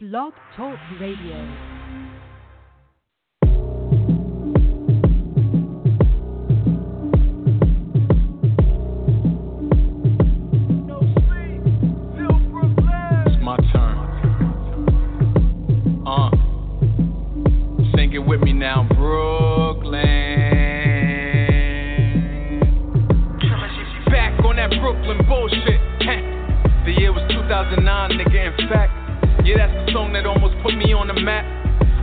Blog Talk Radio. It's my turn. Uh, sing it with me now, Brooklyn. Back on that Brooklyn bullshit. The year was 2009, nigga. In fact, yeah, that's the song that almost put me on the map.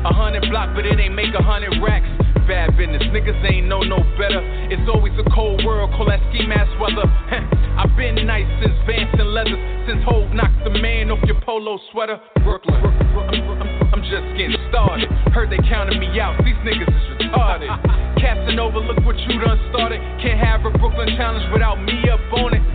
A hundred block, but it ain't make a hundred racks. Bad business, niggas ain't know no better. It's always a cold world, call that ski mask weather. I've been nice since Vance and leathers, since Hove knocked the man off your polo sweater. Brooklyn, I'm, I'm just getting started. Heard they counted me out, these niggas is retarded. Casanova, look what you done started. Can't have a Brooklyn challenge without me up on it.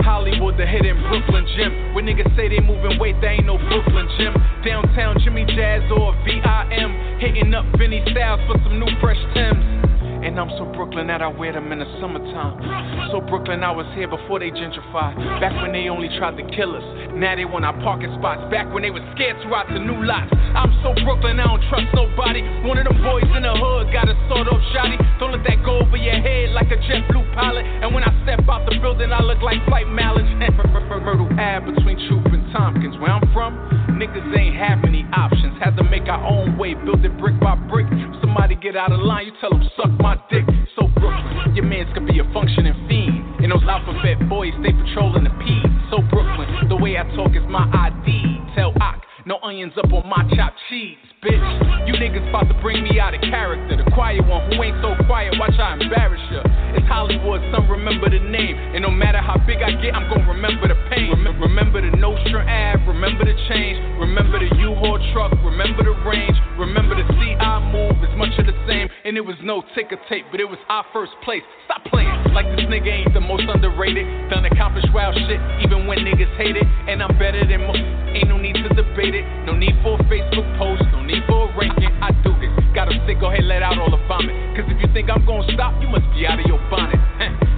Holliewood, the hidden Brooklyn gym. When niggas say they moving weight, they ain't no Brooklyn gym. Downtown Jimmy Jazz or VIM. Hitting up Vinnie Styles for some new fresh Tims. And I'm so Brooklyn that I wear them in the summertime. So Brooklyn, I was here before they gentrified. Back when they only tried to kill us. Now they want our parking spots. Back when they were scared to ride to new lots. I'm so Brooklyn, I don't trust nobody. One of them boys in the hood got a sawed off shotty. Don't let that go over your head like a jet blue pilot. And when I step out the building, I look like flight mileage. Myrtle Ave between Throop and Tompkins. Where I'm from, niggas ain't have many options. Had to make our own way, build it brick by brick. Somebody get out of line, you tell them suck my dick. So Brooklyn, your mans could be a functioning fiend. And those alphabet boys, they patrolling the P. So Brooklyn, the way I talk is my ID. Tell Ock, no onions up on my chopped cheese, bitch. You niggas about to bring me out of character. The quiet one who ain't so quiet, watch I embarrass ya. It's Holliewood, some remember the name. And no matter how big I get, I'm gonna remember the pain. Rem- remember the Nostrand Ave, remember the change. Remember the U-Haul truck, remember the range. Remember the CI move, it's much of the same. And it was no ticker tape, but it was our first place. Stop playing like this nigga ain't the most underrated. Done accomplished wild shit, even when niggas hate it. And I'm better than most, ain't no need to debate it. No need for a Facebook post, no need for a ranking. I do this. Got him sick, go ahead, let out all the vomit. Cause if you think I'm gonna stop, you must be out of your bonnet.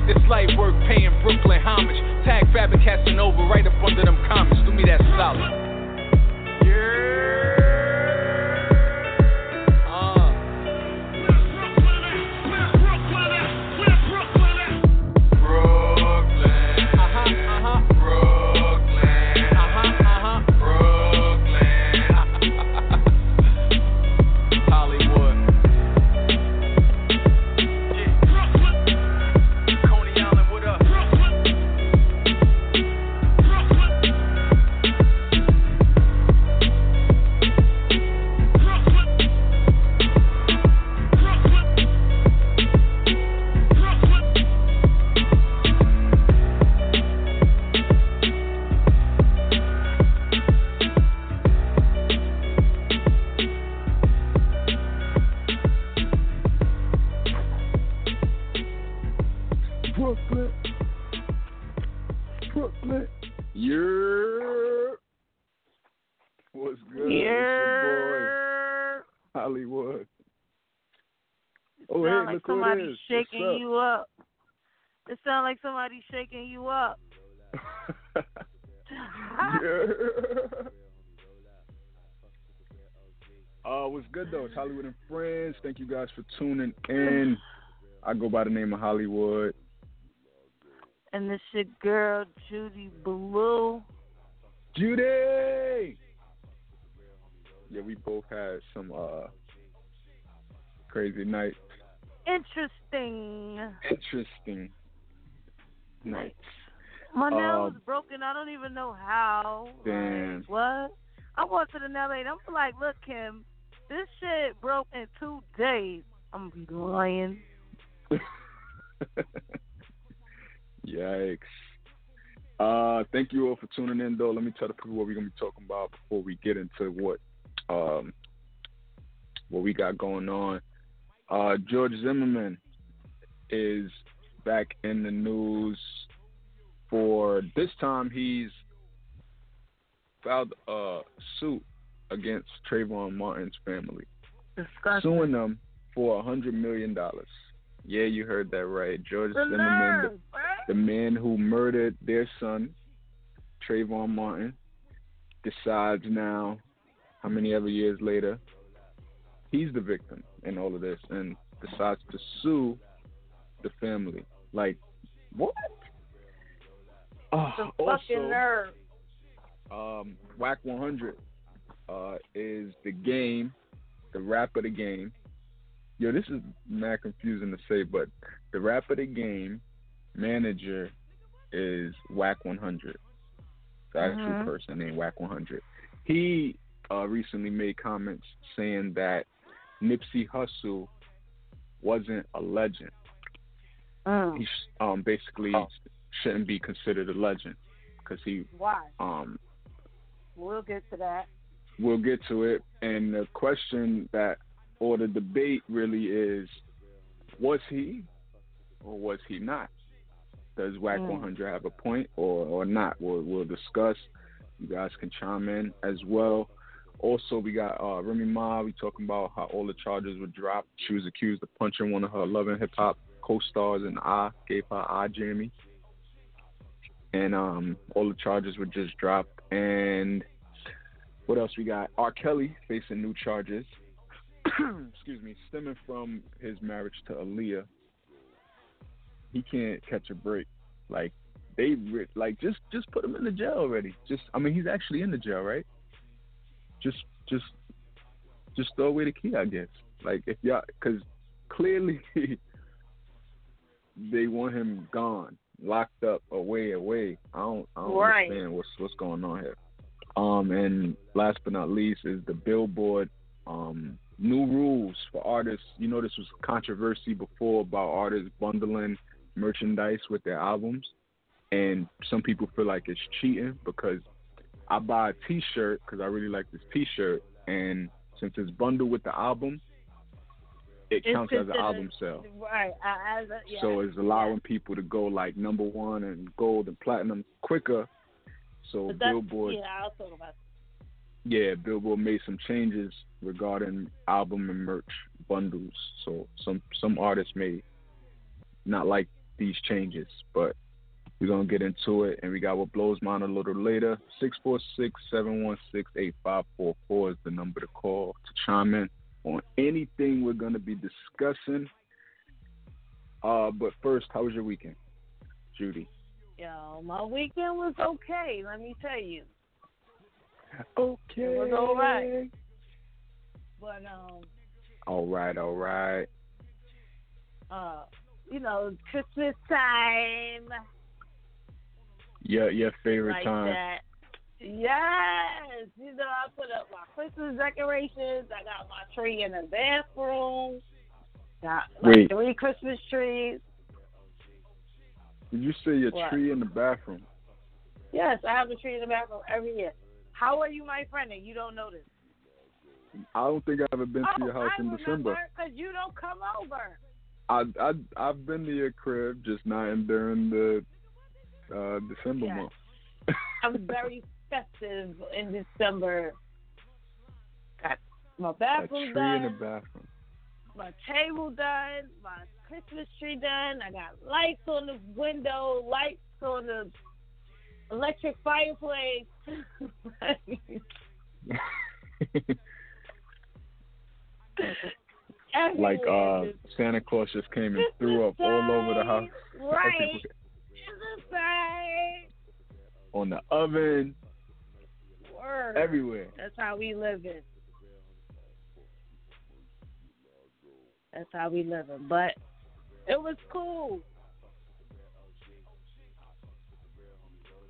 This light work paying Brooklyn homage. Tag Fabric Casanova right up under them comments. Do me that solid. Brooklyn. Somebody is. shaking What's you up. It sounds like somebody shaking you up. up? Uh, what's good though? It's Holliewood and Friends. Thank you guys for tuning in. I go by the name of Holliewood. And this your girl Judy Blu. Judy. Yeah, we both had some uh crazy nights. Interesting. Interesting nights. My nail was broken. I don't even know how. Damn. Like, what? I went to the nail lady. I'm like, look, Kim, this shit broke in two days. I'm lying. Yikes. Uh, thank you all for tuning in, though. Let me tell the people what we're gonna be talking about before we get into what um what we got going on. Uh, George Zimmerman is back in the news for this time. He's filed a suit against Trayvon Martin's family, Disgusting. suing them for a hundred million dollars. Yeah, you heard that right. George The Zimmerman, the, the man who murdered their son, Trayvon Martin, decides now how many ever years later, he's the victim in all of this and decides to sue the family. Like, what? Oh, The fucking nerve. um, Wack 100 uh, is the game, the rap of the game. Yo, this is not confusing to say, but the rap of the game manager is Wack 100. The actual Mhm. person named Wack 100. He uh, recently made comments saying that Nipsey Hussle wasn't a legend. Mm. He um, basically shouldn't be considered a legend because he Why? um, We'll get to that. we'll get to it. And the question that, or the debate really is, was he or was he not? Does Wack Mm. 100 have a point or, or not? We'll, we'll discuss. You guys can chime in as well. Also, we got uh, Remy Ma. We talking about how all the charges were dropped. She was accused of punching one of her Love and Hip Hop co-stars in the eye, gave her eye jammy. And um, all the charges were just dropped. And what else we got? R. Kelly facing new charges. Excuse me, stemming from his marriage to Aaliyah. He can't catch a break. Like they like just just put him in the jail already. Just I mean he's actually in the jail, right? Just just just throw away the key, I guess. Like if y'all, because clearly they want him gone, locked up, away, away. I don't I don't Right. understand what's what's going on here. Um, and last but not least is the Billboard um, new rules for artists. You know, this was controversy before about artists bundling merchandise with their albums, and some people feel like it's cheating because I buy a T-shirt because I really like this T-shirt, and since it's bundled with the album, it It's counts as an album sale. Right. I, a, yeah. So it's allowing people to go like number one and gold and platinum quicker. So Billboard Yeah, I'll talk about yeah, Billboard made some changes regarding album and merch bundles. So some some artists may not like these changes, but we're gonna get into it and we got what blows mine a little later. 646-716-8544 is the number to call to chime in on anything we're gonna be discussing. Uh but first, how was your weekend, Judy? Yo, my weekend was okay. Let me tell you. Okay. It was all right. But um, All right, all right. uh, you know, Christmas time Your your favorite like time. that. Yes, you know, I put up my Christmas decorations. I got my tree in the bathroom. Got like Wait. three Christmas trees. Did you say your What? tree in the bathroom? Yes, I have a tree in the bathroom every year. How are you my friend and you don't know this? I don't think I've ever been to oh, your house I in December. because you don't come over. I I I've been to your crib, just not in during the uh December Yeah. month. I'm very festive in December. Got my A bathroom tree in the bathroom. my table done, my Christmas tree done. I got lights on the window, lights on the electric fireplace. like uh Santa Claus just came and threw up all over the house. Right. A. On the oven, Word. everywhere. That's how we live it. That's how we live it. But it was cool.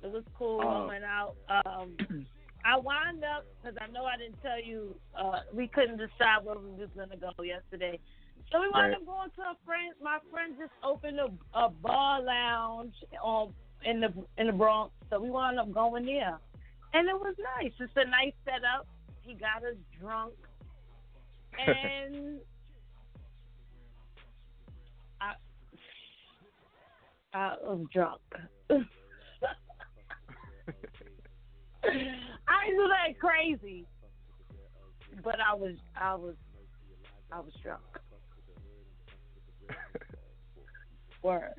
It was cool. I Uh, went out. Um, I wound up because I know I didn't tell you. Uh, we couldn't decide where we was gonna go yesterday, so we wound Right. up going to a friend. My friend just opened a, a bar lounge on in the in the Bronx, so we wound up going there, and it was nice. It's a nice setup. He got us drunk, and I I was drunk. I do that crazy, but I was I was I was drunk. Word.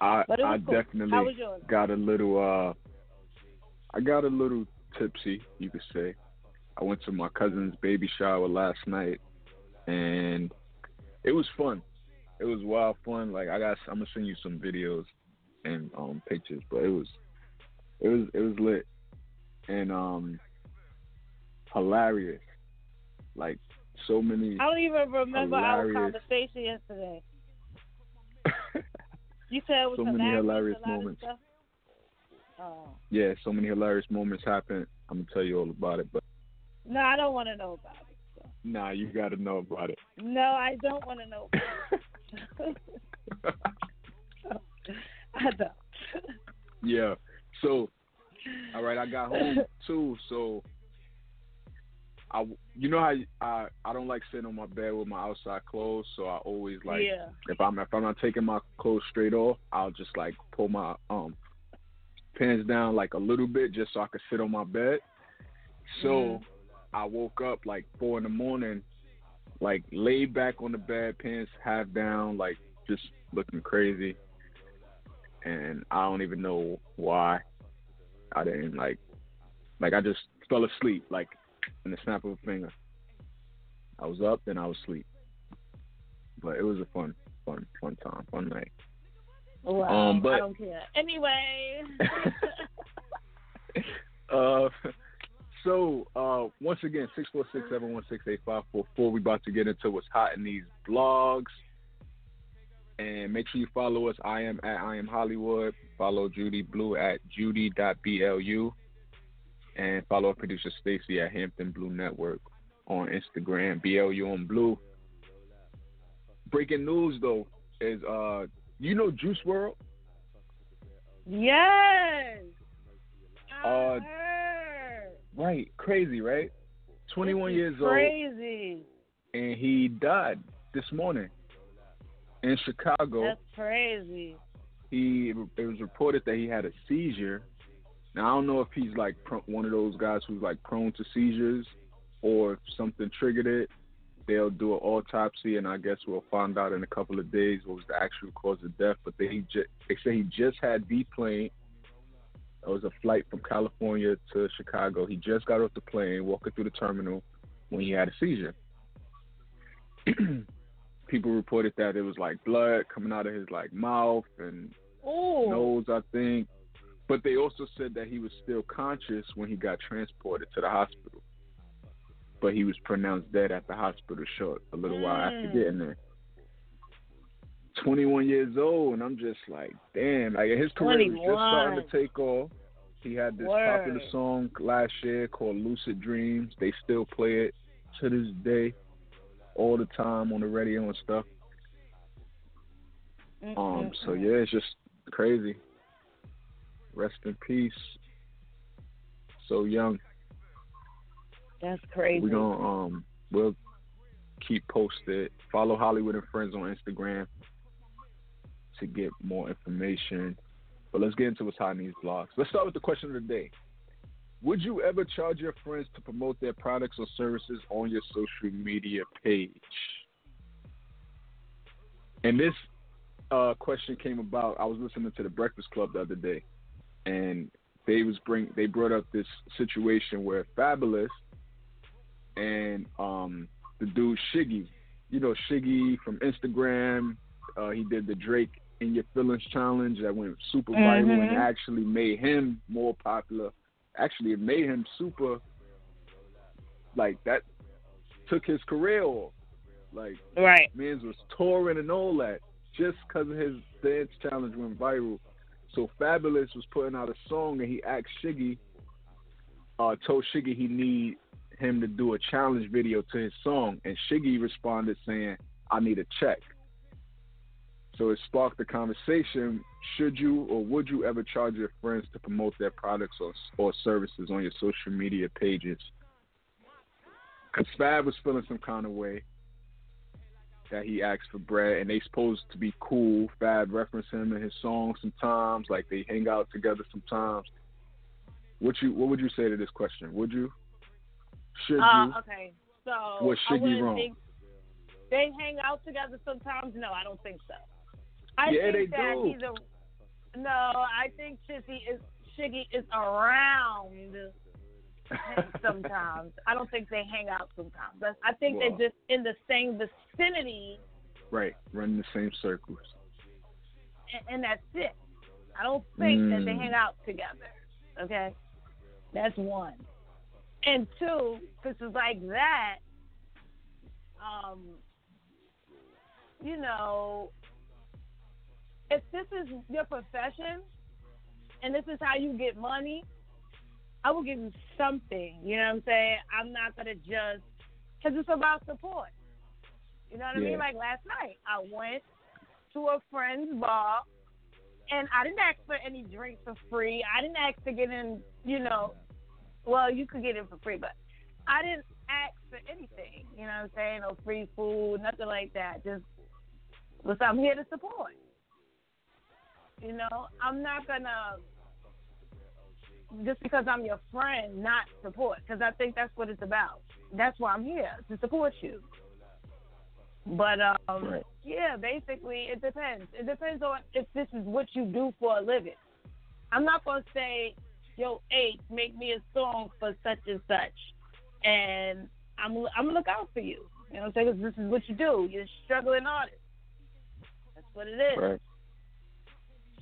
I I cool. definitely How was yours? got a little uh I got a little tipsy, you could say. I went to my cousin's baby shower last night, and it was fun. It was wild fun. Like I got, I'm gonna send you some videos and um pictures, but it was, it was, it was lit, and um, hilarious. Like so many. I don't even remember hilarious. our conversation yesterday. You said it was so many hilarious, hilarious a lot of moments. Oh. Yeah, so many hilarious moments happened. I'm gonna tell you all about it, but No, I don't want to know about it. So. nah, you gotta know about it. No, I don't want to know. About it. I don't. yeah. So, all right, I got home too. So, I, you know how I I don't like sitting on my bed with my outside clothes. So I always like yeah. if I'm if I'm not taking my clothes straight off, I'll just like pull my um pants down like a little bit just so I could sit on my bed. So Mhm. I woke up like four in the morning, like laid back on the bed, pants half down, like just looking crazy. And I don't even know why. I didn't like like I just fell asleep like in the snap of a finger. I was up and I was asleep. But it was a fun, fun, fun time, fun night. Wow, Um, but- I don't care. Anyway. uh, so uh, once again, six four six seven one six eight five four four. We about to get into what's hot in these blogs, and make sure you follow us. I am at I am Holliewood. Follow Judy Blu at judy.blu, and follow our producer Stacy at Hampton Blu Network on Instagram. BLU on Blue. Breaking news though is uh, you know Juice WRLD. yes. I Uh, heard. Right, crazy, right? 21 This is years old, Crazy. and he died this morning in Chicago. That's crazy. He it was reported that he had a seizure. Now I don't know if he's like pro- one of those guys who's like prone to seizures, or if something triggered it. They'll do an autopsy, and I guess we'll find out in a couple of days what was the actual cause of death. But they ju- they say he just had deplane. It was a flight from California to Chicago. He just got off the plane, walking through the terminal, when he had a seizure. People reported that it was like blood coming out of his like mouth and Ooh. nose, I think. But they also said that he was still conscious when he got transported to the hospital. But he was pronounced dead at the hospital short a little while after Mm. getting there. 21 years old, and I'm just like, damn. Like his career was just starting to take off. He had this Word. popular song last year called "Lucid Dreams." They still play it to this day, all the time on the radio and stuff. Um, so yeah, it's just crazy. Rest in peace. So young. That's crazy. We're gonna um we'll keep posted. Follow Holliewood and Friends on Instagram to get more information. But let's get into what's hot in these blogs. Let's start with the question of the day. Would you ever charge your friends to promote their products or services on your social media page? And this uh, question came about. I was listening to the Breakfast Club the other day, and they was bring they brought up this situation where Fabolous and um, the dude Shiggy, you know Shiggy from Instagram, uh, he did the Drake in Your Feelings challenge that went super viral and Mhm. actually made him more popular. Actually, it made him super. Like that took his career off. Like Right. Mans was touring and all that just because of his dance challenge went viral. So Fabolous was putting out a song and he asked Shiggy, uh, told Shiggy he need him to do a challenge video to his song, and Shiggy responded saying, "I need a check." So it sparked the conversation: Should you or would you ever charge your friends to promote their products or or services on your social media pages? Because Fab was feeling some kind of way that he asked for bread, and they supposed to be cool. Fab referenced him in his songs sometimes, like they hang out together sometimes. What you what would you say to this question? Would you? Should Uh, you? okay. So what Shiggy wouldn't wrong? think they hang out together sometimes. No, I don't think so. I Yeah, think they that do. he's a no. I think Shiggy is Shiggy is around sometimes. I don't think they hang out sometimes. I think Well- they're just in the same vicinity, Right, running the same circles. and, and that's it. I don't think that they Mm. hang out together. Okay, that's one. And two, if it's like that, um, you know, if this is your profession and this is how you get money, I will give you something. You know what I'm saying? I'm not gonna just because it's about support. You know what I mean? Like last night, I went to a friend's bar, and I didn't ask for any drinks for free. I didn't ask to get in. You know, well, you could get in for free, but I didn't ask for anything. You know what I'm saying? No free food, nothing like that. Just, well, I'm here to support. You know, I'm not gonna just because I'm your friend not support because I think that's what it's about. That's why I'm here to support you. But um, Right. yeah, basically it depends. It depends on if this is what you do for a living. I'm not gonna say, "Yo, H, make me a song for such and such," and I'm I'm gonna look out for you. You know, what I'm saying this is what you do. You're a struggling artist. That's what it is. Right.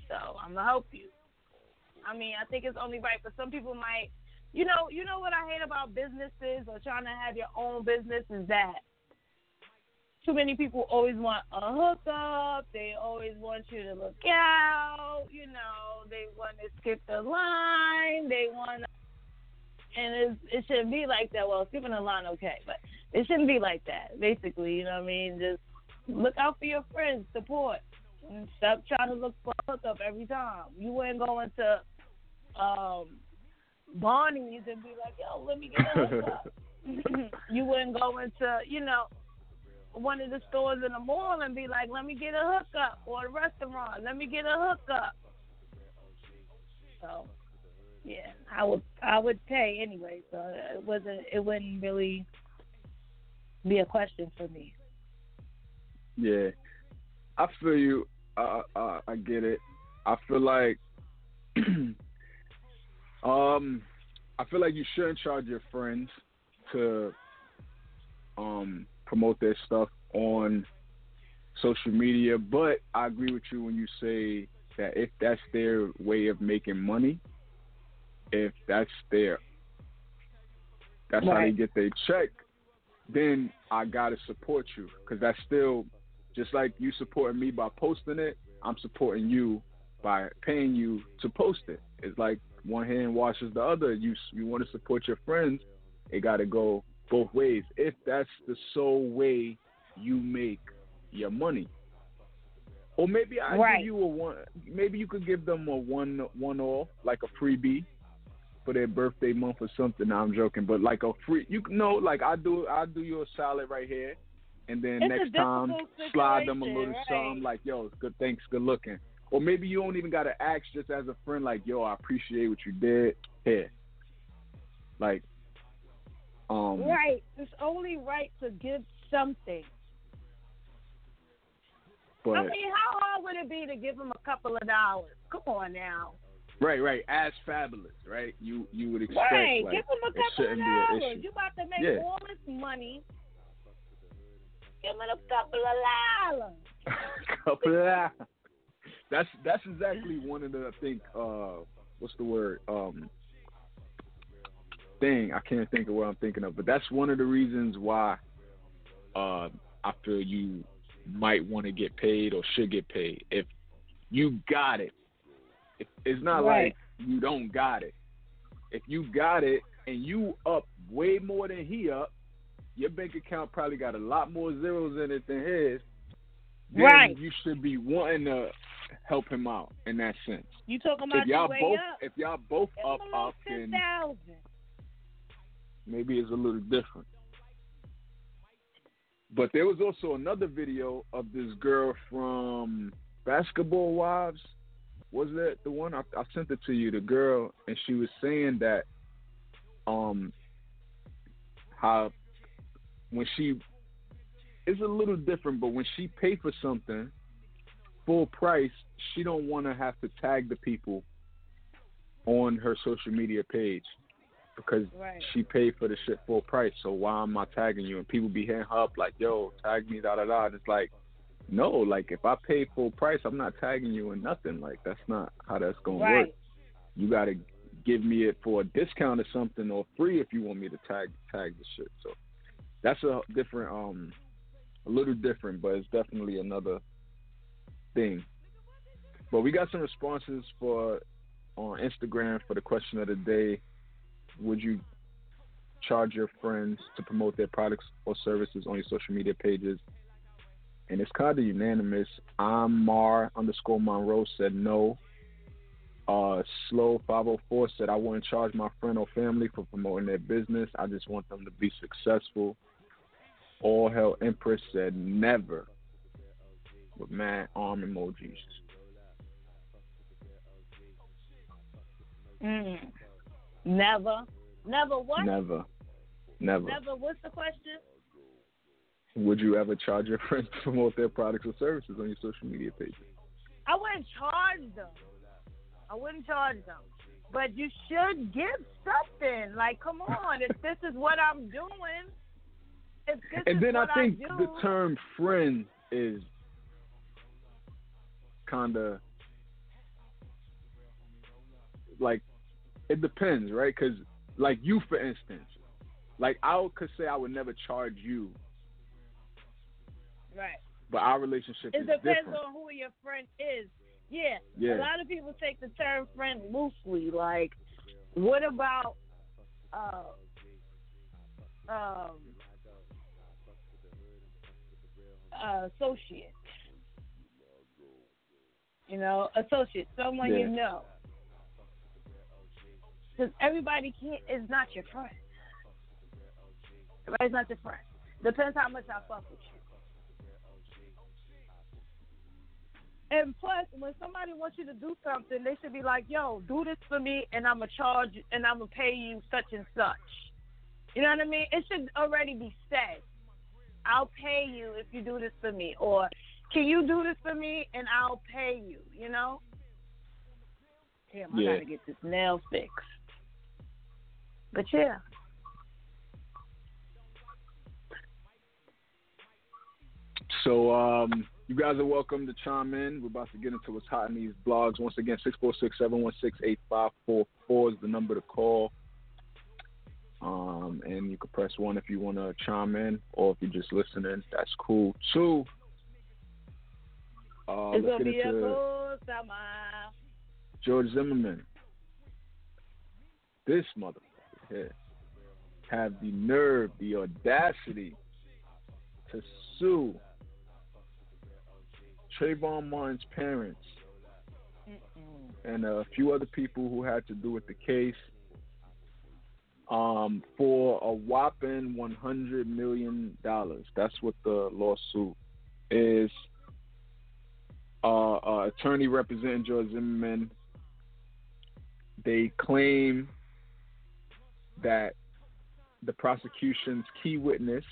So I'm gonna help you. I mean, I think it's only right, but some people might, you know, you know what I hate about businesses or trying to have your own business is that too many people always want a hookup. They always want you to look out. You know, they want to skip the line. They want, to, and it's, it shouldn't be like that. Well, skipping the line, okay, but it shouldn't be like that. Basically, you know what I mean? Just look out for your friends, support. Stop trying to look for a hookup every time. You ain't going to um Barney's and be like, yo, let me get a hookup. you wouldn't go into, you know, one of the stores in the mall and be like, let me get a hookup, or a restaurant, let me get a hookup. So, yeah, I would I would pay anyway, so it wasn't it wouldn't really be a question for me. Yeah, I feel you. I I, I get it. I feel like, um, I feel like you shouldn't charge your friends to um promote their stuff on social media. But I agree with you when you say that if that's their way of making money, if that's their that's how they get their check, then I gotta support you because that's still just like you supporting me by posting it. I'm supporting you by paying you to post it. It's like one hand washes the other. You you want to support your friends, it got to go both ways. If that's the sole way you make your money, or maybe I Right. give you a one. Maybe you could give them a one one off, like a freebie for their birthday month or something. No, I'm joking, but like a free. You know, like I do. I do you a salad right here, and then It's next time slide them a little right. something like, "Yo, good, thanks, good looking." Or maybe you don't even got to ask, just as a friend, like, "Yo, I appreciate what you did." Here, like, um, Right. It's only right to give something. but I mean, how hard would it be to give them a couple of dollars? Come on now. right, right, as fabulous, right? You you would expect Right. like give them a couple of shouldn't be an dollars. You about to make Yeah. all this money. Give them a couple of dollars. couple of that. That's that's exactly one of the I think uh what's the word um thing I can't think of what I'm thinking of, but that's one of the reasons why uh I feel you might want to get paid or should get paid if you got it. If, it's not Right. like you don't got it. If you got it and you up way more than he up, your bank account probably got a lot more zeros in it than his. Then Right. you should be wanting to help him out in that sense. You talking about If y'all both, up? if y'all both Give up, up, then maybe it's a little different. But there was also another video of this girl from Basketball Wives. Was that the one I, I sent it to you? The girl, and she was saying that, um, how when she it's a little different, but when she pay for something full price, she don't want to have to tag the people on her social media page because Right. she paid for the shit full price. So why am I tagging you? And people be hitting her up like, "Yo, tag me, da da da." And it's like, no, like if I pay full price, I'm not tagging you in nothing. Like that's not how that's gonna Right. work. You gotta give me it for a discount or something, or free if you want me to tag tag the shit. So that's a different, um, a little different, but it's definitely another thing. But we got some responses for on Instagram for the question of the day. Would you charge your friends to promote their products or services on your social media pages? And it's kind of unanimous. I'm Mar underscore Monroe said no. Uh, Slow 504 said I wouldn't charge my friend or family for promoting their business. I just want them to be successful. All Hell Empress said never with mad arm emojis. Mm. Never. Never what? Never. Never. Never. What's the question? Would you ever charge your friends to promote their products or services on your social media pages? I wouldn't charge them. I wouldn't charge them. But you should give something. Like, come on, if this is what I'm doing, if this and then I think do, the term friend is kind of like it depends, right? Because like you, for instance, like I could say I would never charge you, right. but our relationship It is depends different. on who your friend is. Yeah. Yeah. A lot of people take the term friend loosely. Like, what about uh um uh, associate? You know, associate, someone Yeah. you know. Because everybody can't is not your friend. Everybody's not your friend. Depends how much I fuck with you. And plus, when somebody wants you to do something, they should be like, "Yo, do this for me, and I'm gonna charge, you, and I'm gonna pay you such and such." You know what I mean? It should already be said. I'll pay you if you do this for me, or can you do this for me and I'll pay you? You know? Damn, I Yeah. gotta get this nail fixed. But yeah, So um, you guys are welcome to chime in. We're about to get into what's hot in these blogs. Once again, 646-716-8544 is the number to call. Um, and you can press one if you want to chime in, or if you're just listening, that's cool too. Uh, it's gonna be a good summer. George Zimmerman. This motherfucker here have the nerve, the audacity to sue Trayvon Martin's parents Mm-mm. and a few other people who had to do with the case um, for a whopping one hundred million dollars. That's what the lawsuit is. Uh, uh, attorney representing George Zimmerman. They claim that the prosecution's key witness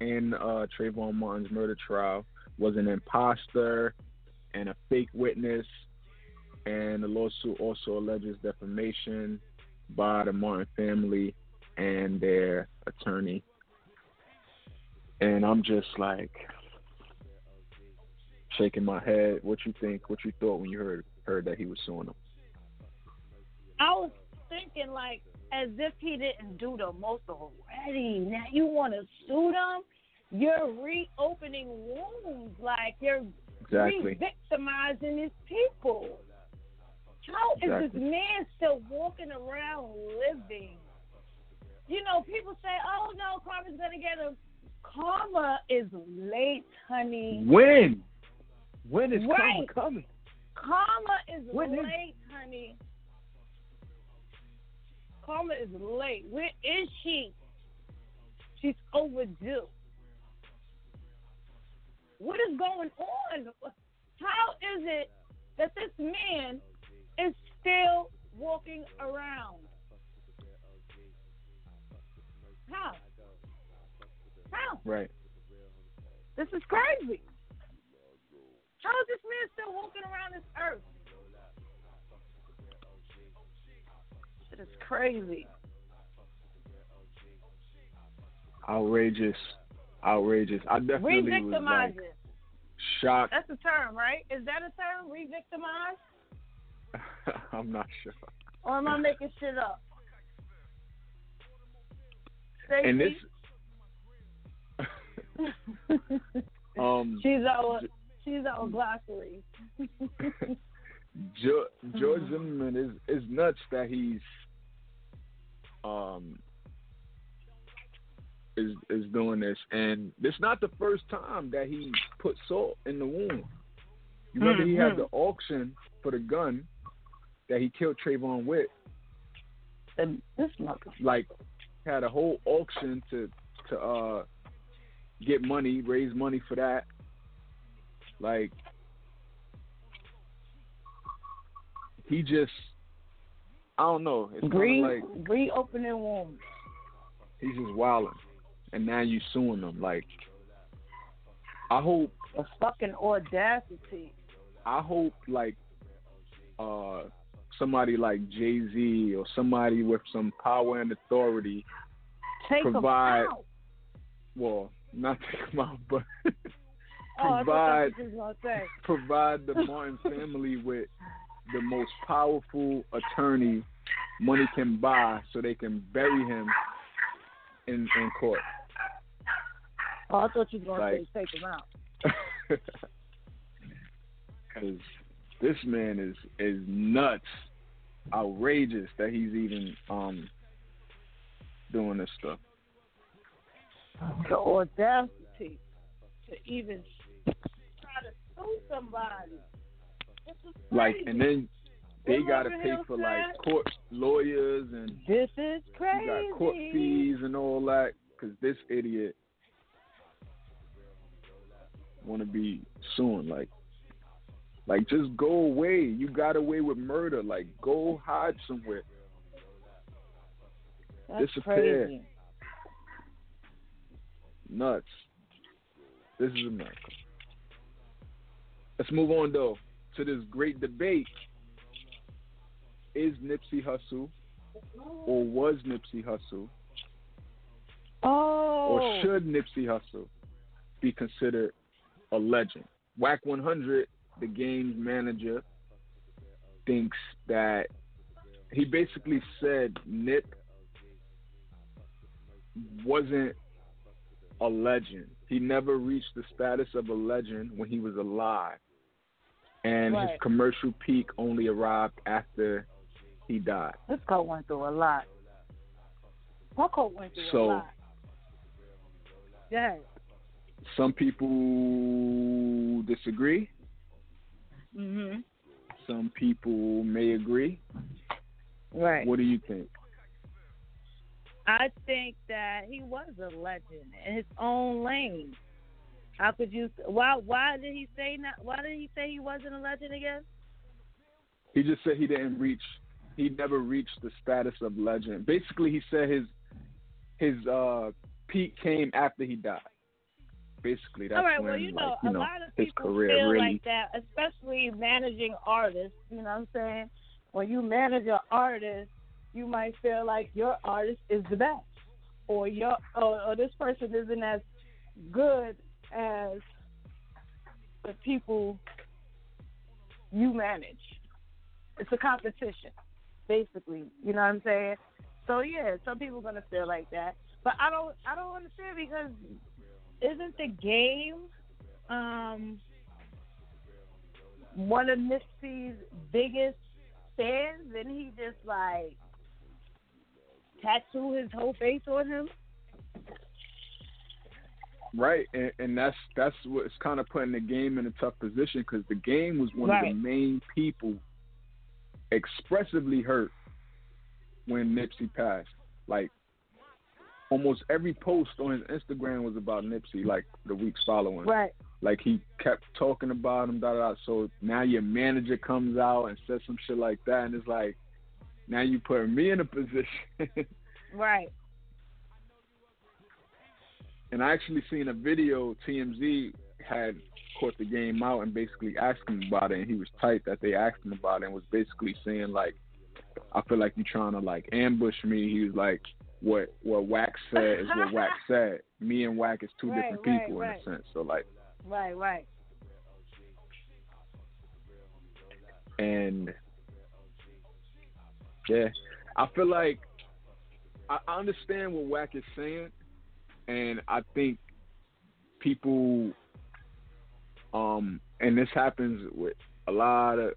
in uh, Trayvon Martin's murder trial was an imposter and a fake witness, and the lawsuit also alleges defamation by the Martin family and their attorney. And I'm just like shaking my head. What you think? What you thought when you heard heard that he was suing them? I was thinking like as if he didn't do the most already. Now you want to sue them? You're reopening wounds. Like you're Exactly. re-victimizing his people. How is Exactly. this man still walking around living? You know, people say, "Oh no, karma's gonna get him." Karma is late, honey. When? When is karma coming? Karma is When is- late, honey. Karma is late. Where is she? She's overdue. What is going on? How is it that this man is still walking around? How? How? Right. This is crazy. How is this man still walking around this earth? Shit is crazy. outrageous, outrageous. I definitely was Re-victimizing. like shocked. That's a term, right? Is that a term? Re-victimize? I'm not sure. Or am I making shit up? Stacey? And this, um, she's our she's our glossary. jo- George Mm-hmm. Zimmerman is is nuts that he's um is is doing this, and it's not the first time that he put salt in the wound. You remember he had Mhm. the auction for the gun that he killed Trayvon with, And this like had a whole auction to to uh get money, raise money for that. Like he just I don't know. It's of like reopening wounds. he's just wilding, and now you suing them. Like I hope A fucking audacity. I hope like uh somebody like Jay Z or somebody with some power and authority Take Provide- well, not take them out, but provide that's what you was gonna say. provide the Martin family with the most powerful attorney money can buy so they can bury him in in court. Oh, I thought you was gonna Like- say take them out. Cuz this man is is nuts, outrageous that he's even um doing this stuff. The audacity to even try to sue somebody. Like and then they What got to pay for said? like court lawyers and this is you crazy. got court fees and all that because this idiot want to be suing like like just go away you got away with murder like go hide somewhere That's disappear. crazy. nuts this is america let's move on though to this great debate is nipsey hussle or was nipsey hussle Oh. or should Nipsey Hussle be considered a legend? Wack 100, the game's manager, thinks that he basically said Nip wasn't a legend. He never reached the status of a legend when he was alive. And his commercial peak only arrived after he died. This coat went through a lot. My coat went through So- a lot. Yeah. Some people disagree. Mhm. Some people may agree. Right. What do you think? I think that he was a legend in his own lane. How could you? Why? Why did he say not? Why did he say he wasn't a legend again? He just said he didn't reach. He never reached the status of legend. Basically, he said his his uh, peak came after he died. Basically, that's All right. when well, you know, like, you a know lot of his people career feel really. like that, especially managing artists. You know what I'm saying? When you manage an artist, you might feel like your artist is the best, or your or, or this person isn't as good as the people you manage. It's a competition, basically. You know what I'm saying? So yeah, some people are gonna feel like that, but I don't. I don't understand because isn't the game um one of Nipsey's biggest fans? And he just like tattoo his whole face on him. Right, and, and that's that's what's kind of putting the game in a tough position because the game was one of the main people expressively hurt when Nipsey passed. Like almost every post on his Instagram was about Nipsey. Like the weeks following, Right. like he kept talking about him. Da da. da. So now your manager comes out and says some shit like that, and it's like now you put me in a position. Right. And I actually seen a video TMZ had caught the game out and basically asked him about it, and he was tight that they asked him about it and was basically saying like, I feel like you're trying to like ambush me. He was like, what what Wack said is what Wack said. Me and Wack is two Right, different people right. in a sense. So like, Right, right. and yeah, I feel like I understand what Wack is saying, and I think people, um, and this happens with a lot of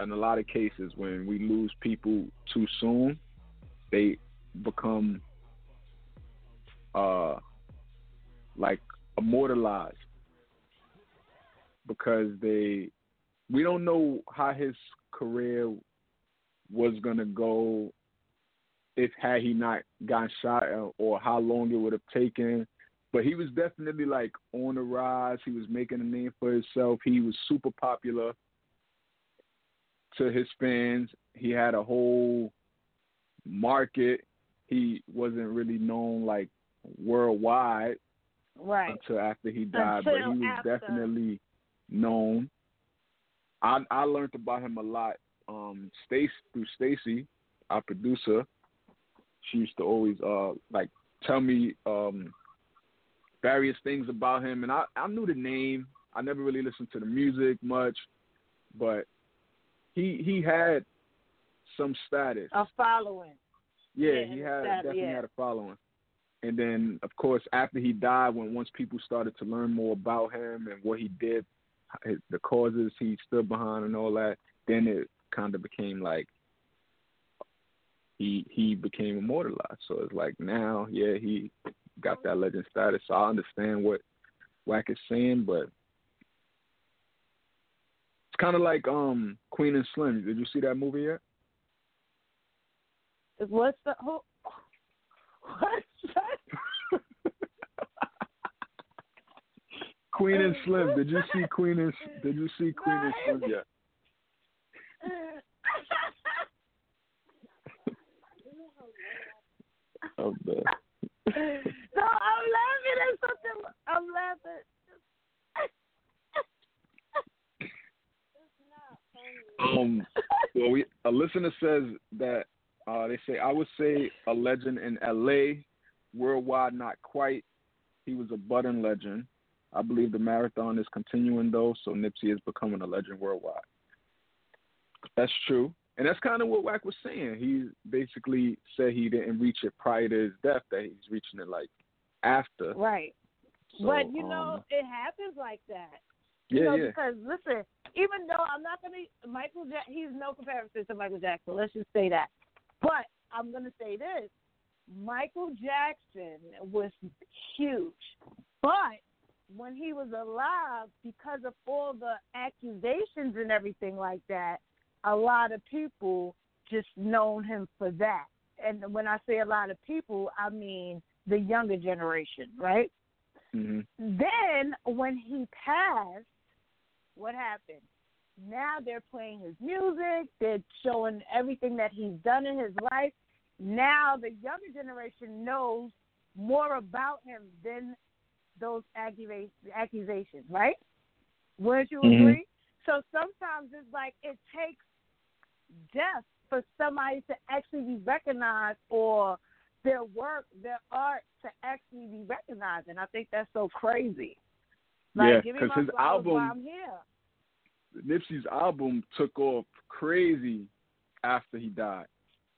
in a lot of cases when we lose people too soon, they become uh like immortalized because they we don't know how his career was gonna go if had he not gotten shot or how long it would have taken. But he was definitely like on the rise. He was making a name for himself. He was super popular to his fans. He had a whole market. He wasn't really known like worldwide Right. until after he died, but he was after. definitely known. I I learned about him a lot. Um, Stace through Stacy, our producer. She used to always uh like tell me um various things about him, and I I knew the name. I never really listened to the music much, but he he had some status. A following. Yeah, Yeah, he had that- definitely yeah. had a following. And then, of course, after he died, when once people started to learn more about him and what he did, his, the causes he stood behind, and all that, then it kind of became like he he became immortalized. So it's like now, yeah, he got that legend status. So I understand what Wack is saying, but it's kind of like um Queen and Slim. Did you see that movie yet? What's the who? What's that? Queen and Slim. Did you see Queen and Did you see Queen and Slim yet? Oh, the, no, I'm laughing at something. I'm laughing. um, well, we, a listener says that uh, they say I would say a legend in L.A. Worldwide, not quite. He was a budding legend. I believe the marathon is continuing though, so Nipsey is becoming a legend worldwide. That's true, and that's kind of what Wack was saying. He basically said he didn't reach it prior to his death; that he's reaching it like after. Right. So, but you know, um, it happens like that. You yeah, know, yeah, because listen, even though I'm not gonna Michael Jackson, he's no comparison to Michael Jackson. Let's just say that. But I'm gonna say this: Michael Jackson was huge, but when he was alive, because of all the accusations and everything like that, a lot of people just known him for that. And when I say a lot of people, I mean the younger generation, right? hmm Then when he passed, what happened? Now they're playing his music, they're showing everything that he's done in his life. Now the younger generation knows more about him than those accusa- accusations, right? Wouldn't you Mhm. agree? So sometimes it's like it takes death for somebody to actually be recognized or their work, their art to actually be recognized. And I think that's so crazy. Like, Yeah, give me 'cause my his album- I'm here. Nipsey's album took off crazy after he died.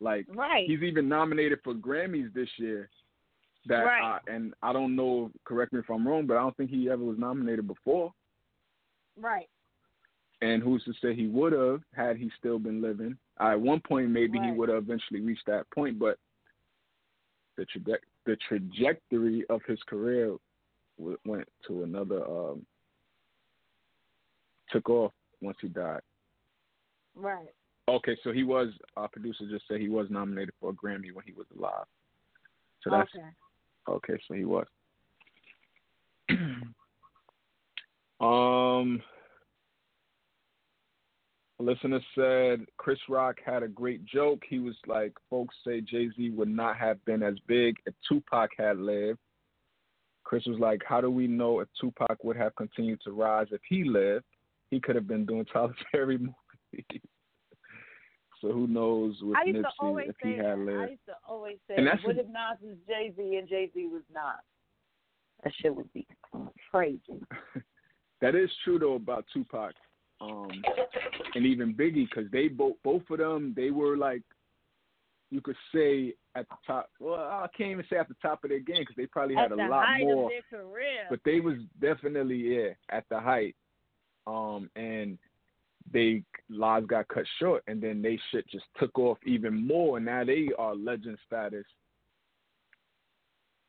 Like Right. he's even nominated for Grammys this year. That Right. I, and I don't know. Correct me if I'm wrong, but I don't think he ever was nominated before. Right. And who's to say he would have had he still been living? At one point, maybe he would have eventually reached that point, but the traje- the trajectory of his career w- went to another. Um, took off once he died. Right. Okay, so he was. Our producer just said he was nominated for a Grammy when he was alive. So that's okay. okay. So he was. um, a listener said Chris Rock had a great joke. He was like, folks say Jay Z would not have been as big if Tupac had lived. Chris was like, how do we know if Tupac would have continued to rise if he lived? He could have been doing Tyler Perry movies. So who knows with I used to always if say he had that. I used to always say, And that's what a- if Nas is Jay Z and Jay Z was Nas? That shit would be crazy. That is true though about Tupac, um, and even Biggie, because they both both of them they were like, you could say at the top. Well, I can't even say at the top of their game because they probably had At a the lot more. of their career. but they was definitely yeah at the height um and they lives got cut short and then they shit just took off even more and now they are legend status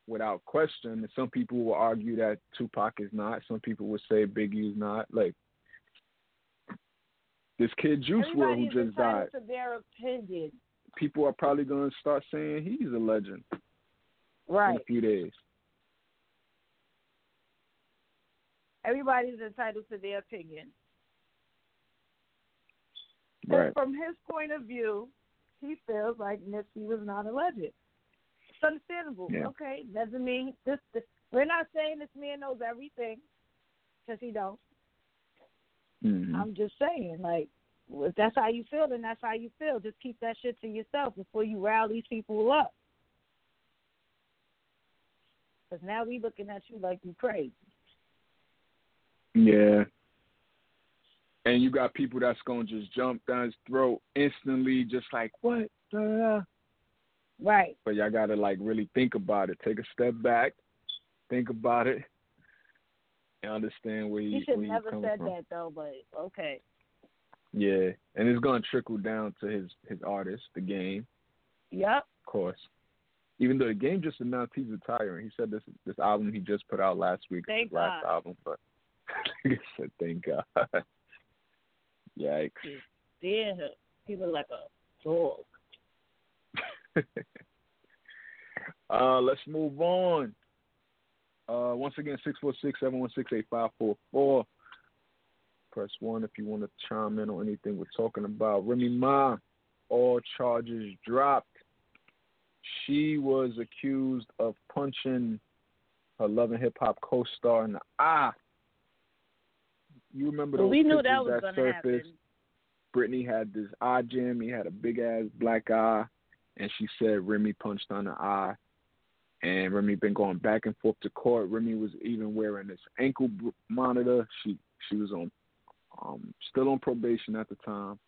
without question and some people will argue that Tupac is not some people would say Biggie is not like this kid Juice Everybody who just died to their opinion. people are probably going to start saying he's a legend Right. in a few days Everybody's entitled to their opinion. right From his point of view, he feels like Nipsey was not a legend. It's understandable. Yeah. Okay, doesn't mean this, this. We're not saying this man knows everything, because he don't. Mhm. I'm just saying, like, if that's how you feel, then that's how you feel. Just keep that shit to yourself before you rile these people up. Because now we looking at you like you crazy. Yeah. And you got people that's gonna just jump down his throat instantly, just like what? Right. But y'all gotta like really think about it. Take a step back, think about it, and understand where He you should never said from. that though, but okay. Yeah, and it's gonna trickle down to his his artist, the game, Yep. of course. Even though the game just announced he's retiring, he said this this album he just put out last week, Thank his last God. album, but he said thank God. Yikes. Yeah. He was like a dog. uh, let's move on. Uh, once again, 646-716-8544. Press 1 if you want to chime in on anything we're talking about. Remy Ma, all charges dropped. She was accused of punching her Love and Hip Hop co-star in the eye. You remember those we knew that was gonna surfaced? happen. Brittney had this eye jam. He had a big ass black eye, and she said Remy punched on the eye. And Remy been going back and forth to court. Remy was even wearing this ankle monitor. She she was on um still on probation at the time.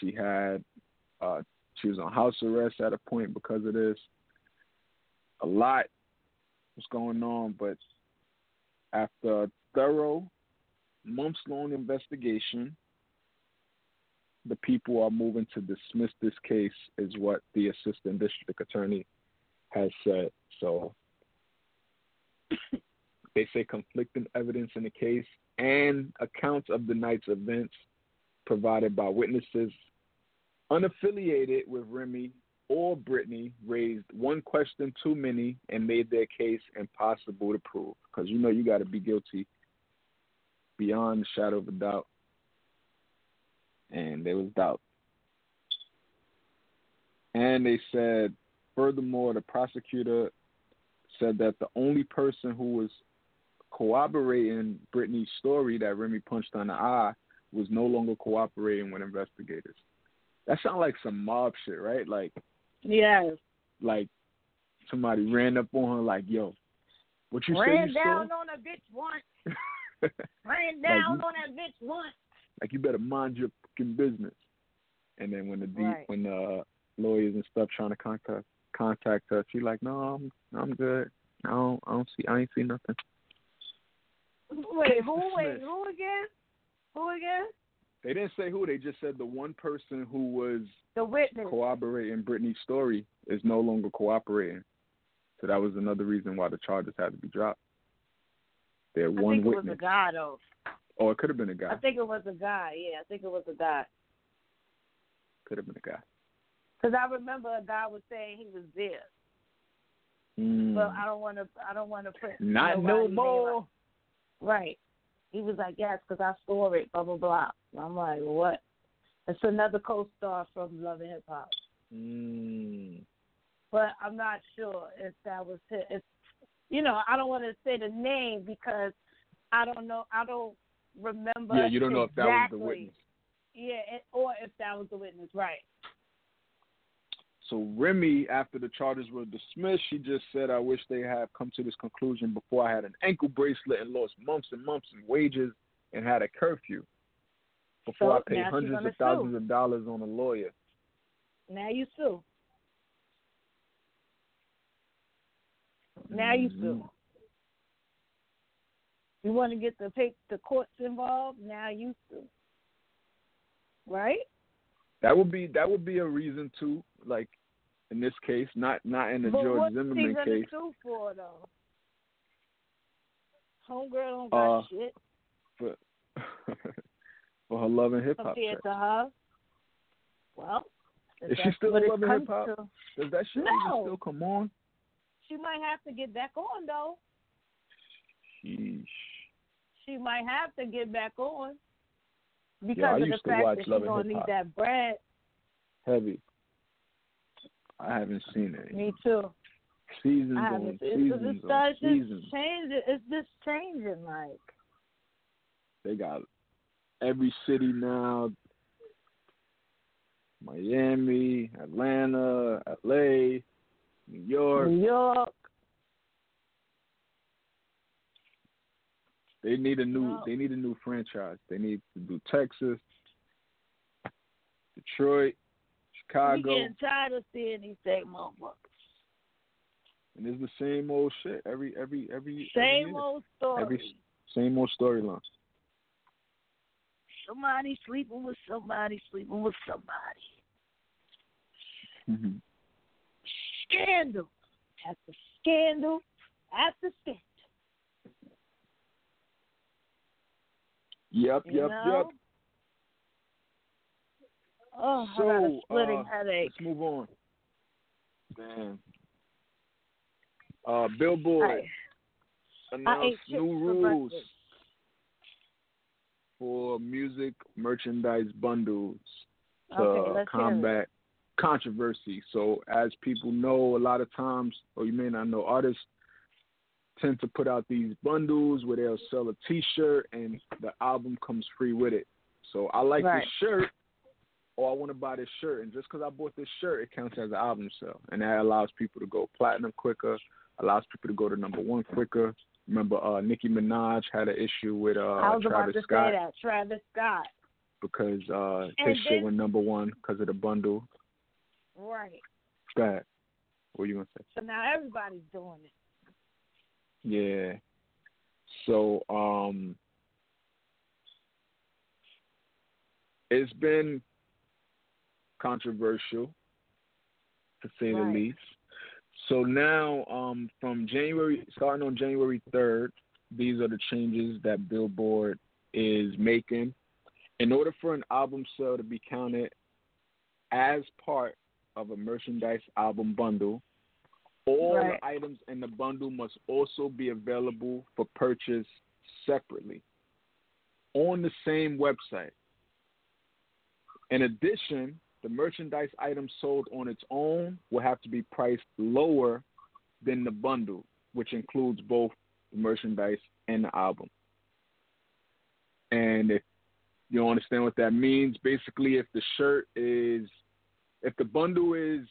She had uh she was on house arrest at a point because of this. A lot was going on, but after a thorough months long investigation, the people are moving to dismiss this case, is what the assistant district attorney has said. So they say conflicting evidence in the case and accounts of the night's events provided by witnesses unaffiliated with Remy or Brittney raised one question too many and made their case impossible to prove. Because you know you got to be guilty beyond the shadow of a doubt. And there was doubt. And they said, furthermore, the prosecutor said that the only person who was corroborating Brittney's story that Remy punched on the eye was no longer cooperating with investigators. That sounds like some mob shit, right? Like, Yes. like somebody ran up on her, like, "Yo, what you say Ran down saw?" on a bitch once. Ran down you- on that bitch once. like you better mind your fucking business. And then when the de- Right. when the lawyers and stuff trying to contact contact her, she like, no, I'm I'm good. I don't I don't see I ain't see nothing. Wait, who? Wait, who again? Who again? They didn't say who. They just said the one person who was The witness. corroborating Brittney's story is no longer cooperating. So that was another reason why the charges had to be dropped. They're I one think it was witness. a guy though. Oh, it could have been a guy. I think it was a guy. Yeah, I think it was a guy. Could have been a guy. Because I remember a guy was saying he was there. Mm. But I don't want to. I don't want to put. Not no more. out. Right. He was like, yes, because I saw it. Blah blah blah. And I'm like, what? It's another co-star from Love and Hip Hop, Mm. but I'm not sure if that was it. It's, you know, I don't want to say the name because I don't know. I don't remember. Yeah, you don't know if that was the witness. Yeah, or if that was the witness, right? So Remy, after the charges were dismissed, she just said, "I wish they had come to this conclusion before I had an ankle bracelet and lost months and months in wages and had a curfew. Before So, I paid hundreds of thousands sue. of dollars on a lawyer." Now you sue. Now you sue. Mm-hmm. You want to get the the courts involved? Now you sue. Right? That would be that would be a reason to like in this case, not not in the but George what's Zimmerman case. sue for though? Homegirl don't got Uh, shit for for her love and hip hop. compared to her. Well, Is she still loving hip-hop? Does that shit No. still come on? She might have to get back on though. Sheesh. She might have to get back on because I of the to fact that she's gonna need that bread. Heavy. I haven't seen it. Me too. Seasons I on. It's, seasons it's, on seasons. just changing. It's just changing. Like They got every city now. Miami, Atlanta, LA, New York. New York. They need a new Well- they need a new franchise. They need to do Texas, Detroit, We Chicago. getting tired of seeing these same motherfuckers. And it's the same old shit every every every Same every old story. Every- same old storyline. Somebody sleeping with somebody, sleeping with somebody. Mm-hmm. Scandal after scandal after scandal. Yep, You yep, know? yep. Oh, I got a So, splitting uh, headache. Let's move on. Damn. Uh, Billboard I, I announced chips new rules breakfast. for music merchandise bundles to Okay, let's hear it. combat controversy. So, as people know, a lot of times, or you may not know, artists tend to put out these bundles where they'll sell a T-shirt and the album comes free with it. So, I like Right. this shirt. Or I want to buy this shirt, and just because I bought this shirt, it counts as an album sale, and that allows people to go platinum quicker, allows people to go to number one quicker. Remember, uh, Nicki Minaj had an issue with uh, I was about Travis to Scott say that. Travis Scott. because uh, And his shit went number one because of the bundle. Right. Go ahead. What you gonna say? So now everybody's doing it. Yeah. So um, it's been controversial, to say Right. the least. So now, um, from January, starting on January third, these are the changes that Billboard is making. In order for an album sale to be counted as part of a merchandise album bundle, all Right. the items in the bundle must also be available for purchase separately on the same website. In addition, the merchandise item sold on its own will have to be priced lower than the bundle, which includes both the merchandise and the album. And if you don't understand what that means, basically, if the shirt is, if the bundle is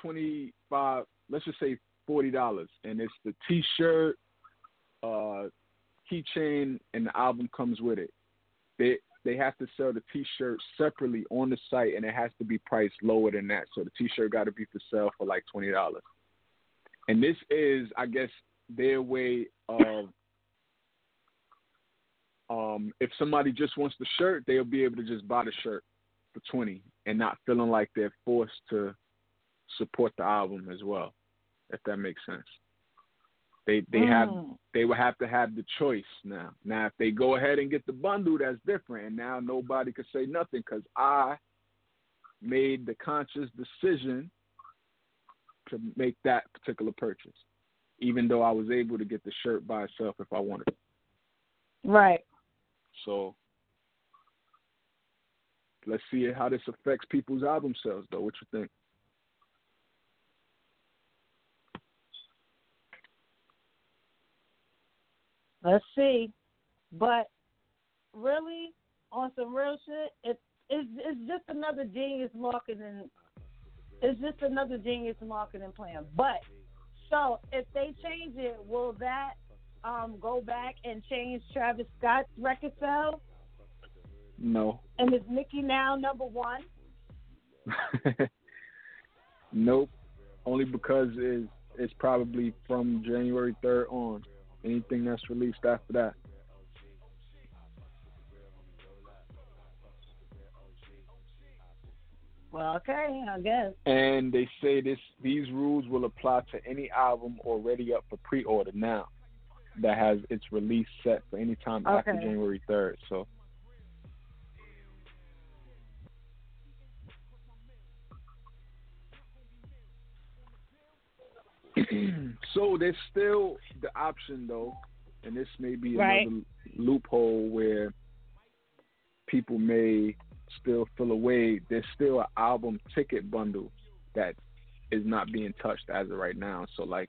twenty five, let's just say forty dollars, and it's the T-shirt, uh, keychain, and the album comes with it. They they have to sell the T-shirt separately on the site, and it has to be priced lower than that. So the T-shirt got to be for sale for like twenty dollars. And this is, I guess, their way of um, if somebody just wants the shirt, they'll be able to just buy the shirt for twenty and not feeling like they're forced to support the album as well. If that makes sense. They they have Mm. they will have to have the choice now. Now, if they go ahead and get the bundle, that's different. And now nobody could say nothing because I made the conscious decision to make that particular purchase, even though I was able to get the shirt by itself if I wanted. Right. So let's see how this affects people's album sales, though. What you think? Let's see. But really, on some real shit, if it's it's just another genius marketing. It's just another genius marketing plan. But so if they change it, will that um go back and change Travis Scott's record sales? No. And is Nicki now number one? nope. Only because it's it's probably from January third on. Anything that's released after that. Well, okay, I guess. And they say this these rules will apply to any album already up for pre-order now that has its release set for any time Okay. after January third. So so there's still the option though, and this may be Right. another loophole where people may still feel away. There's still an album ticket bundle that is not being touched as of right now. So like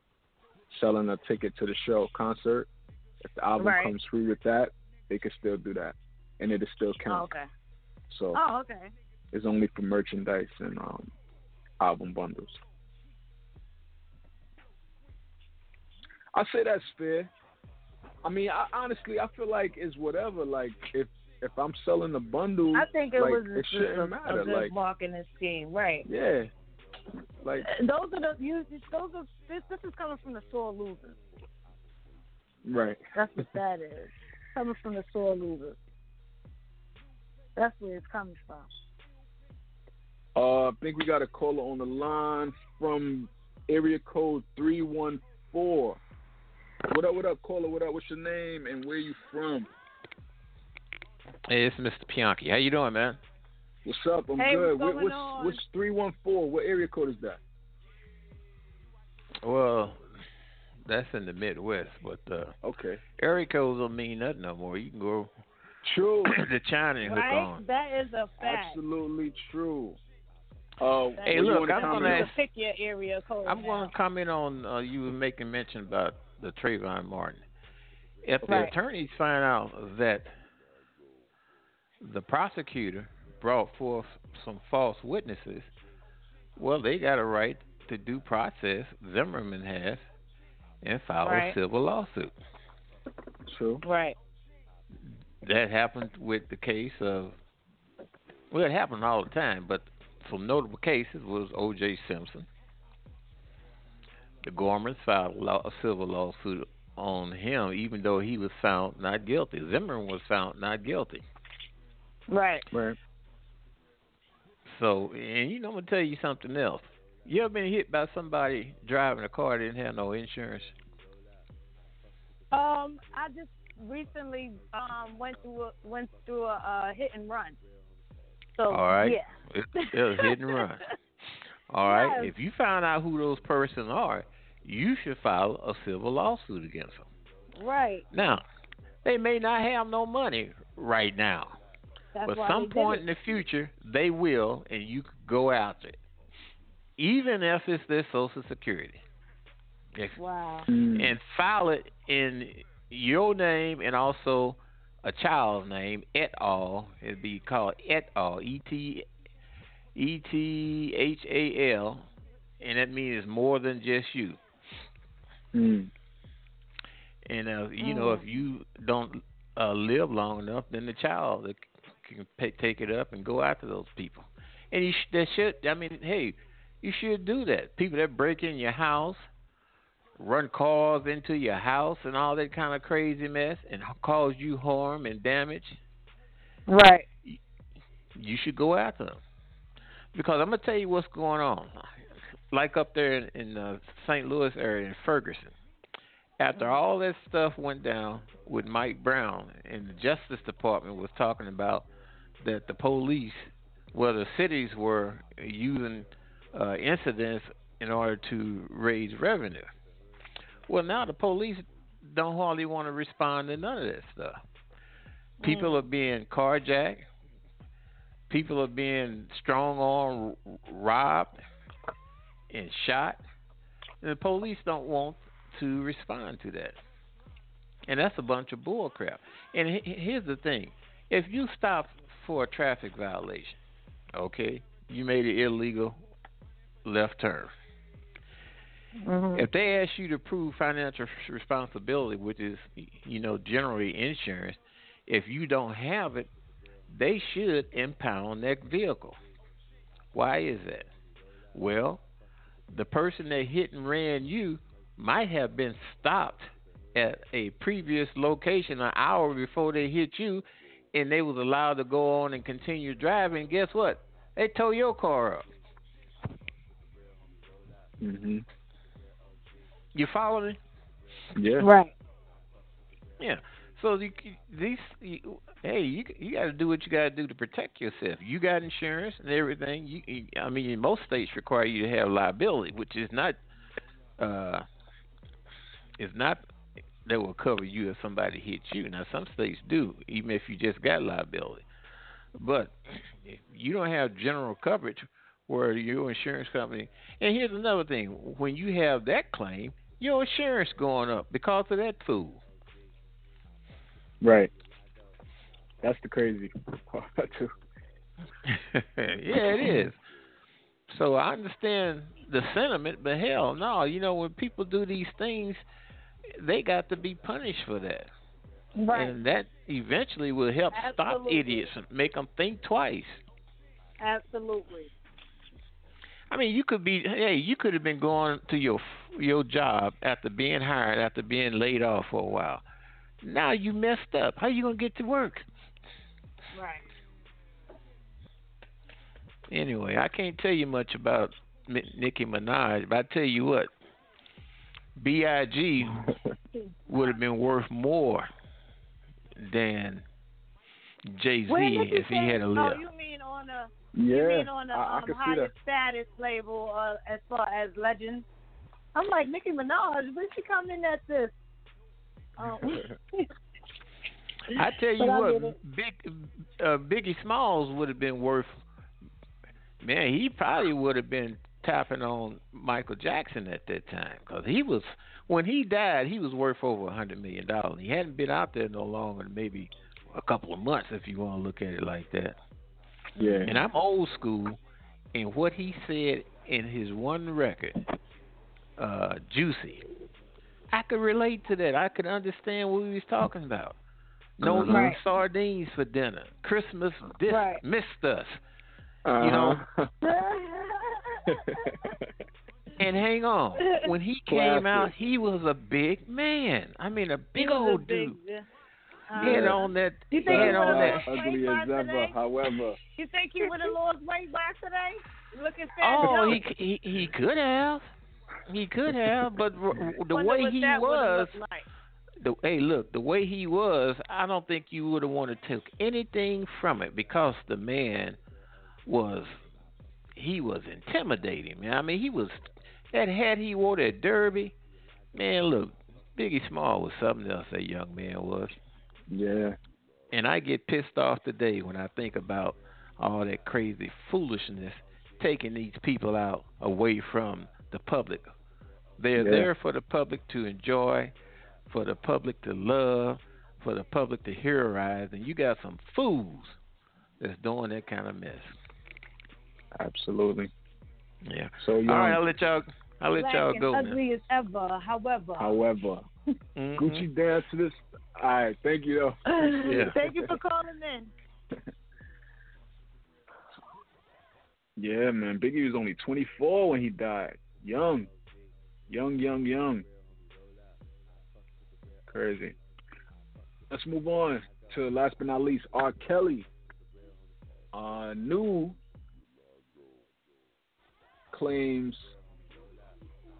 selling a ticket to the show concert, if the album Right. comes free with that, they can still do that, and it is still Oh, okay. So Oh, okay. it's only for merchandise and um, album bundles. I say that's fair. I mean, I, honestly, I feel like it's whatever. Like if if I'm selling a bundle, I think it like, was it shouldn't a, matter. a Like marketing scheme, right? yeah, like Those are the you, those are this this is coming from the sore losers. right. That's what that is. Coming from the sore losers. That's where it's coming from. Uh, I think we got a caller on the line from area code three one four. What up? What up, caller? What up? What's your name and where you from? Hey, it's Mr. Pianki. How you doing, man? What's up? I'm Hey, good. what's What- going what's on? what's three one four? What area code is that? Well, that's in the Midwest, but uh, Okay. area codes don't mean nothing no more. You can go True. to China and hook on. That is a fact. Absolutely true. Uh, Hey, look, I'm gonna on? You can pick your area code. I'm going to comment on uh, you were making mention about the Trayvon Martin. If the Right. attorneys find out that the prosecutor brought forth some false witnesses, well, they got a right to due process. Zimmerman has, and file Right. a civil lawsuit. True. Right. that happened with the case of well it happened all the time but some notable cases was oj simpson the Goldmans filed a, law, a civil lawsuit on him even though he was found not guilty zimmerman was found not guilty Right. Right. so and you know i'm going to tell you something else you ever been hit by somebody driving a car that didn't have no insurance Um, I just recently um went through a, went through a uh, hit and run. So all right yeah. it, it was hit and run All right. Yes. If you find out who those persons are, you should file a civil lawsuit against them. right. Now, they may not have no money right now, That's but some point in the future they will, and you could go after it, even if it's their Social Security. Wow. And file it in your name and also a child's name et al. It'd be called et al. E T E T H A L, and that means more than just you. Mm. And uh, you know, if Mm. you don't uh, live long enough, then the child can pay, take it up and go after those people. And you sh- that should. I mean, hey, you should do that. People that break in your house, run cars into your house, and all that kind of crazy mess, and cause you harm and damage. Right. You should go after them because I'm gonna tell you what's going on. Like up there in, in the St. Louis area in Ferguson, after all that stuff went down with Mike Brown and the Justice Department was talking about that the police, well, the cities were using uh, incidents in order to raise revenue. Well, now the police don't hardly want to respond to none of that stuff. People are being carjacked. People are being strong arm robbed and shot. And the police don't want to respond to that. And that's a bunch of bull crap. And here's the thing if you stop for a traffic violation. Okay, you made an illegal left turn. Mhm. If they ask you to prove financial responsibility, which is you know generally insurance, if you don't have it, they should impound that vehicle. Why is that? Well, the person that hit and ran you might have been stopped at a previous location an hour before they hit you, and they was allowed to go on and continue driving. Guess what? They tow your car up. Mhm. You follow me? Yeah. Right. Yeah. So you, these, you, hey, you you got to do what you got to do to protect yourself. You got insurance and everything. You, I mean, most states require you to have liability, which is not, uh, is not that will cover you if somebody hits you. Now, some states do, even if you just got liability. But if you don't have general coverage where your insurance company, and here's another thing: when you have that claim, your insurance going up because of that fool. Right. That's the crazy part too. yeah, it is. So I understand the sentiment, but hell no, you know when people do these things, they got to be punished for that, Right. and that eventually will help stop idiots and make them think twice. Absolutely. I mean, you could be, hey, you could have been going to your your job after being hired, after being laid off for a while. Now you messed up. How you gonna get to work? Right. Anyway, I can't tell you much about M- Nicki Minaj, but I tell you what, Big would have been worth more than Jay Z When did you if he had a Oh, you mean on a yeah. you mean on the I, I um, can highest status label uh, as far as legend? I'm like Nicki Minaj. When she come in at this? Um, I tell you But what. Big uh, Biggie Smalls would have been worth. Man, he probably would have been tapping on Michael Jackson at that time because he was when he died, he was worth over a hundred million dollars. He hadn't been out there no longer than maybe a couple of months, if you want to look at it like that. Yeah. And I'm old school, and what he said in his one record, uh, "Juicy," I could relate to that. I could understand what he was talking about. No Uh-huh. Right. sardines for dinner. Christmas dis- Right. missed us. uh-huh. know. And hang on, when he came Classic. out, he was a big man. I mean, a big He was a old big- dude. uh, He had on that. You He think he on would've that. lost ugly weight as by ever. today? However, You think he would have lost weight by today? Looking fat? Oh, No. he he he could have. He could have, but r- the way he that was, like. the hey, look, the way he was, I don't think you would have wanted to take anything from it because the man was he was intimidating, man. I mean, he was that hat he wore that derby, man. Look, Biggie Small was something else. That young man was, yeah. and I get pissed off today when I think about all that crazy foolishness taking these people out away from the public. They're Yeah. there for the public to enjoy, for the public to love, for the public to heroize, and you got some fools that's doing that kind of mess. Absolutely. Yeah. So young. All right, I'll let y'all. I'll let y'all and go now. ugly as ever. However, However, Mhm. Gucci dance to this. All right. Thank you though. Yeah. thank you for calling in. Yeah, man. Biggie was only 24 when he died. Young. Young, young, young. Crazy. Let's move on to last but not least, R. Kelly. Uh, new claims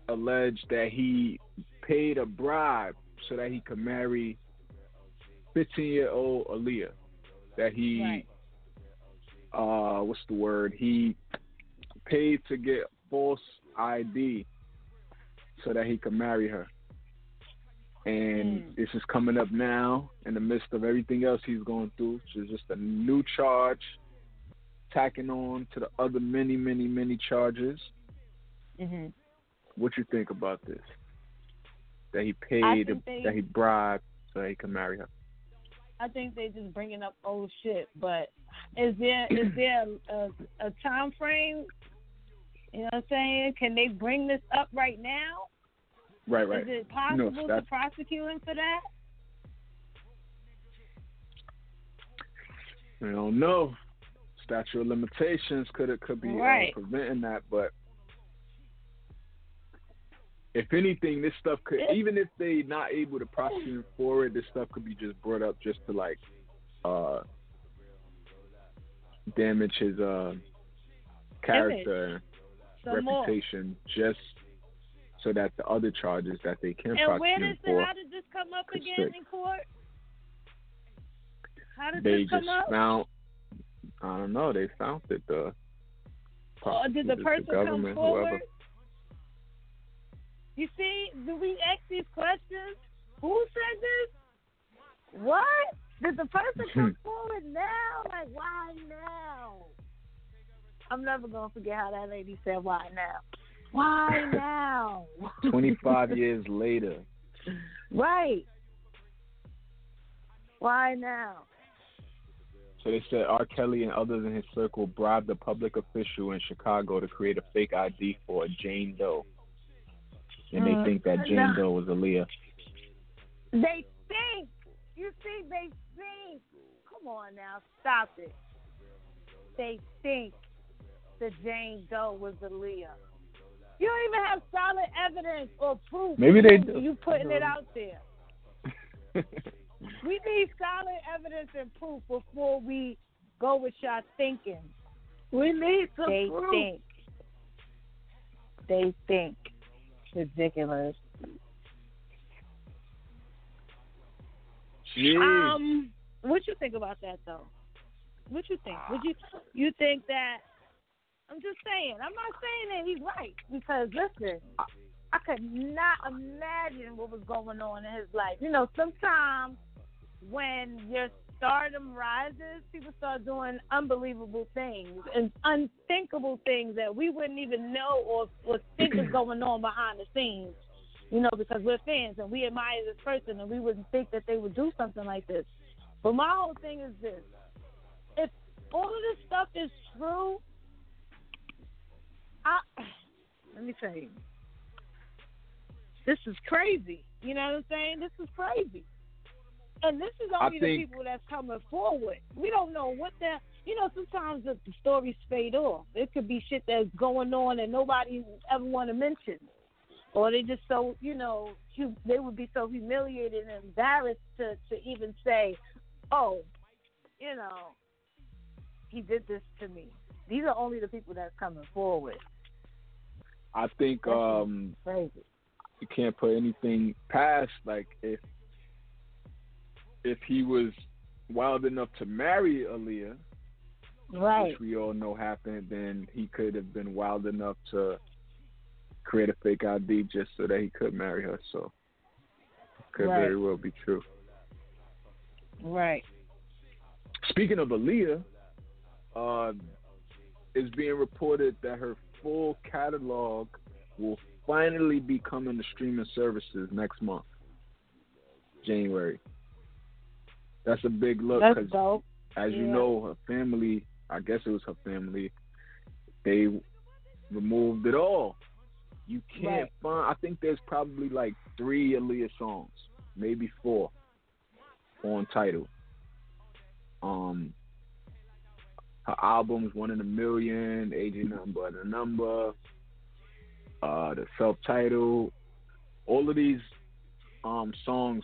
allege that he paid a bribe so that he could marry 15 year old Aaliyah. That he Right. uh what's the word? He paid to get false ID so that he could marry her. And Mm. this is coming up now in the midst of everything else he's going through, which is just a new charge tacking on to the other many, many, many charges. hmm What you think about this? That he paid, they- that he bribed so that he could marry her. I think they just bringing up old shit. But is there is there a, a time frame? You know what I'm saying? Can they bring this up right now? Right, right. Is it possible stat- to prosecute him for that? I don't know. Statute of limitations could it could be Right. uh, preventing that, but if anything, this stuff could even if they not able to prosecute him for it, this stuff could be just brought up just to like uh damage his uh character reputation just so that the other charges that they can And where prosecute does him it, for how did this come up again stick. in court? How did they this come just up? found I don't know, they found it the Or did the person come government, forward? whoever. You see, do we ask these questions? Who said this? What? Did the person come hmm. forward now? Like, why now? I'm never going to forget how that lady said, why now? Why now? 25 years later. Right. Why now? So they said R. Kelly and others in his circle bribed a public official in Chicago to create a fake ID for Jane Doe. And Mm, they think that Jane no. Doe was Aaliyah. They think. You see, they think. Come on now, stop it. They think that Jane Doe was Aaliyah. You don't even have solid evidence or proof. Maybe they You- do. You putting it out there. We need solid evidence and proof before we go with y'all thinking. We need some They proof. think. They think. Ridiculous. Jeez. Um, what you think about that though? What you think? Would you you think that? I'm just saying. I'm not saying that he's right because listen, I could not imagine what was going on in his life. You know, sometimes when your stardom rises, people start doing unbelievable things and unthinkable things that we wouldn't even know or, or think is going on behind the scenes. You know, because we're fans and we admire this person and we wouldn't think that they would do something like this. But my whole thing is this. If all of this stuff is true, I let me tell you. This is crazy. You know what I'm saying? This is crazy. And this is only the people that's coming forward. We don't know what the you know, sometimes the, the stories fade off. It could be shit that's going on and nobody ever want to mention. Or they just so, you know, hu- they would be so humiliated and embarrassed to, to even say, oh, you know, he did this to me. These are only the people that's coming forward. I think um you can't put anything past like if if he was wild enough to marry Aaliyah, Right. which we all know happened, then he could have been wild enough to create a fake ID just so that he could marry her. So could Right. very well be true. Right. Speaking of Aaliyah, uh, it's being reported that her full catalog will finally be coming to streaming services next month, January. That's a big look That's dope. as you know, her family, I guess it was her family, they removed it all. You can't Right. find, I think there's probably like three Aaliyah songs, maybe four on Tidal. Um, her albums One in a Million, Age Ain't Nothing But a Number, uh, the self-titled, all of these um songs,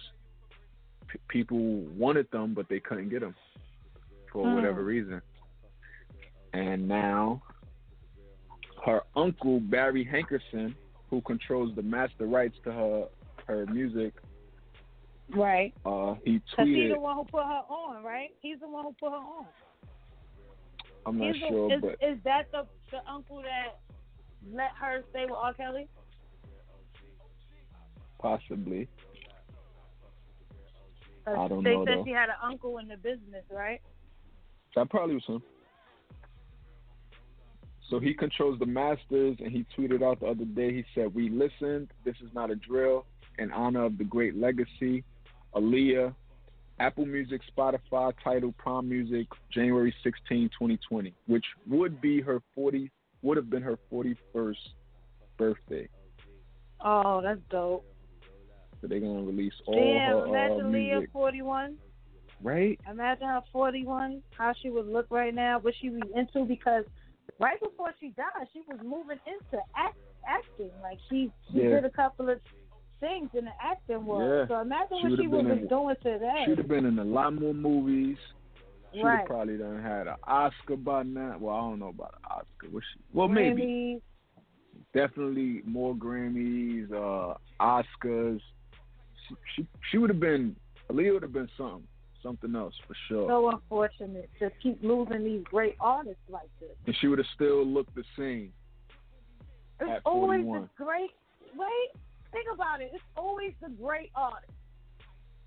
p- people wanted them, but they couldn't get them for Mm. whatever reason. And now, her uncle Barry Hankerson, who controls the master rights to her her music, Right. uh, he Because he's the one who put her on, right? He's the one who put her on. I'm not He's sure, is, but is that the the uncle that let her stay with R. Kelly? possibly. I don't they know, said though. she had an uncle in the business, right? That probably was him. So he controls the masters, and he tweeted out the other day. He said, "We listened. This is not a drill. In honor of the great legacy, Aaliyah, Apple Music, Spotify, Tidal, Prime Music, January 16, 2020, which would be her 40 would have been her 41st birthday. Oh, that's dope. So they're gonna release all Damn, her uh, imagine Leah music, 41. right? Imagine her 41, how she would look right now, what she be into because right before she died, she was moving into act, acting. Like she, she Yeah. did a couple of things in the acting world. Yeah. So imagine She what she would've been in- doing today. She'd have been in a lot more movies. She'd right. probably done had an Oscar by now. Well, I don't know about an Oscar. Was she? Well, maybe. Definitely more Grammys, uh, Oscars. She she, she would have been. Aaliyah would have been something, something else for sure. So unfortunate to keep losing these great artists like this. and she would have still looked the same. It's always 41. the great. Wait, think about it. It's always the great artists.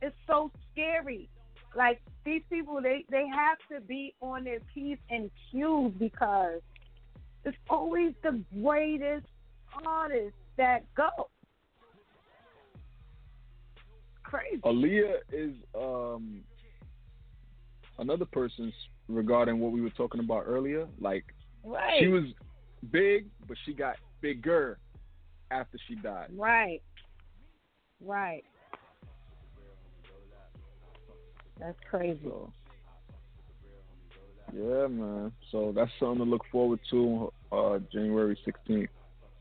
It's so scary. Like these people, they they have to be on their p's and q's because it's always the greatest artists that go. Crazy. Aaliyah is um another person regarding what we were talking about earlier. Like Right. she was big, but she got bigger after she died. Right. Right. That's crazy. So yeah, man. So that's something to look forward to. Uh, January sixteenth,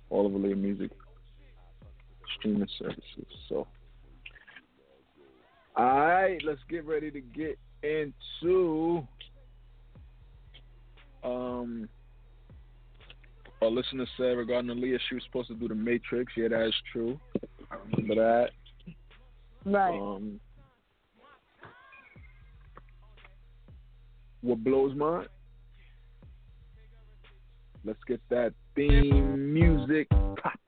all of Aaliyah music streaming services. So, all right, let's get ready to get into um. A listener said regarding Aaliyah, she was supposed to do the Matrix. Yeah, that is true. I remember that. Right. Um, what blows my? Let's get that theme music popping.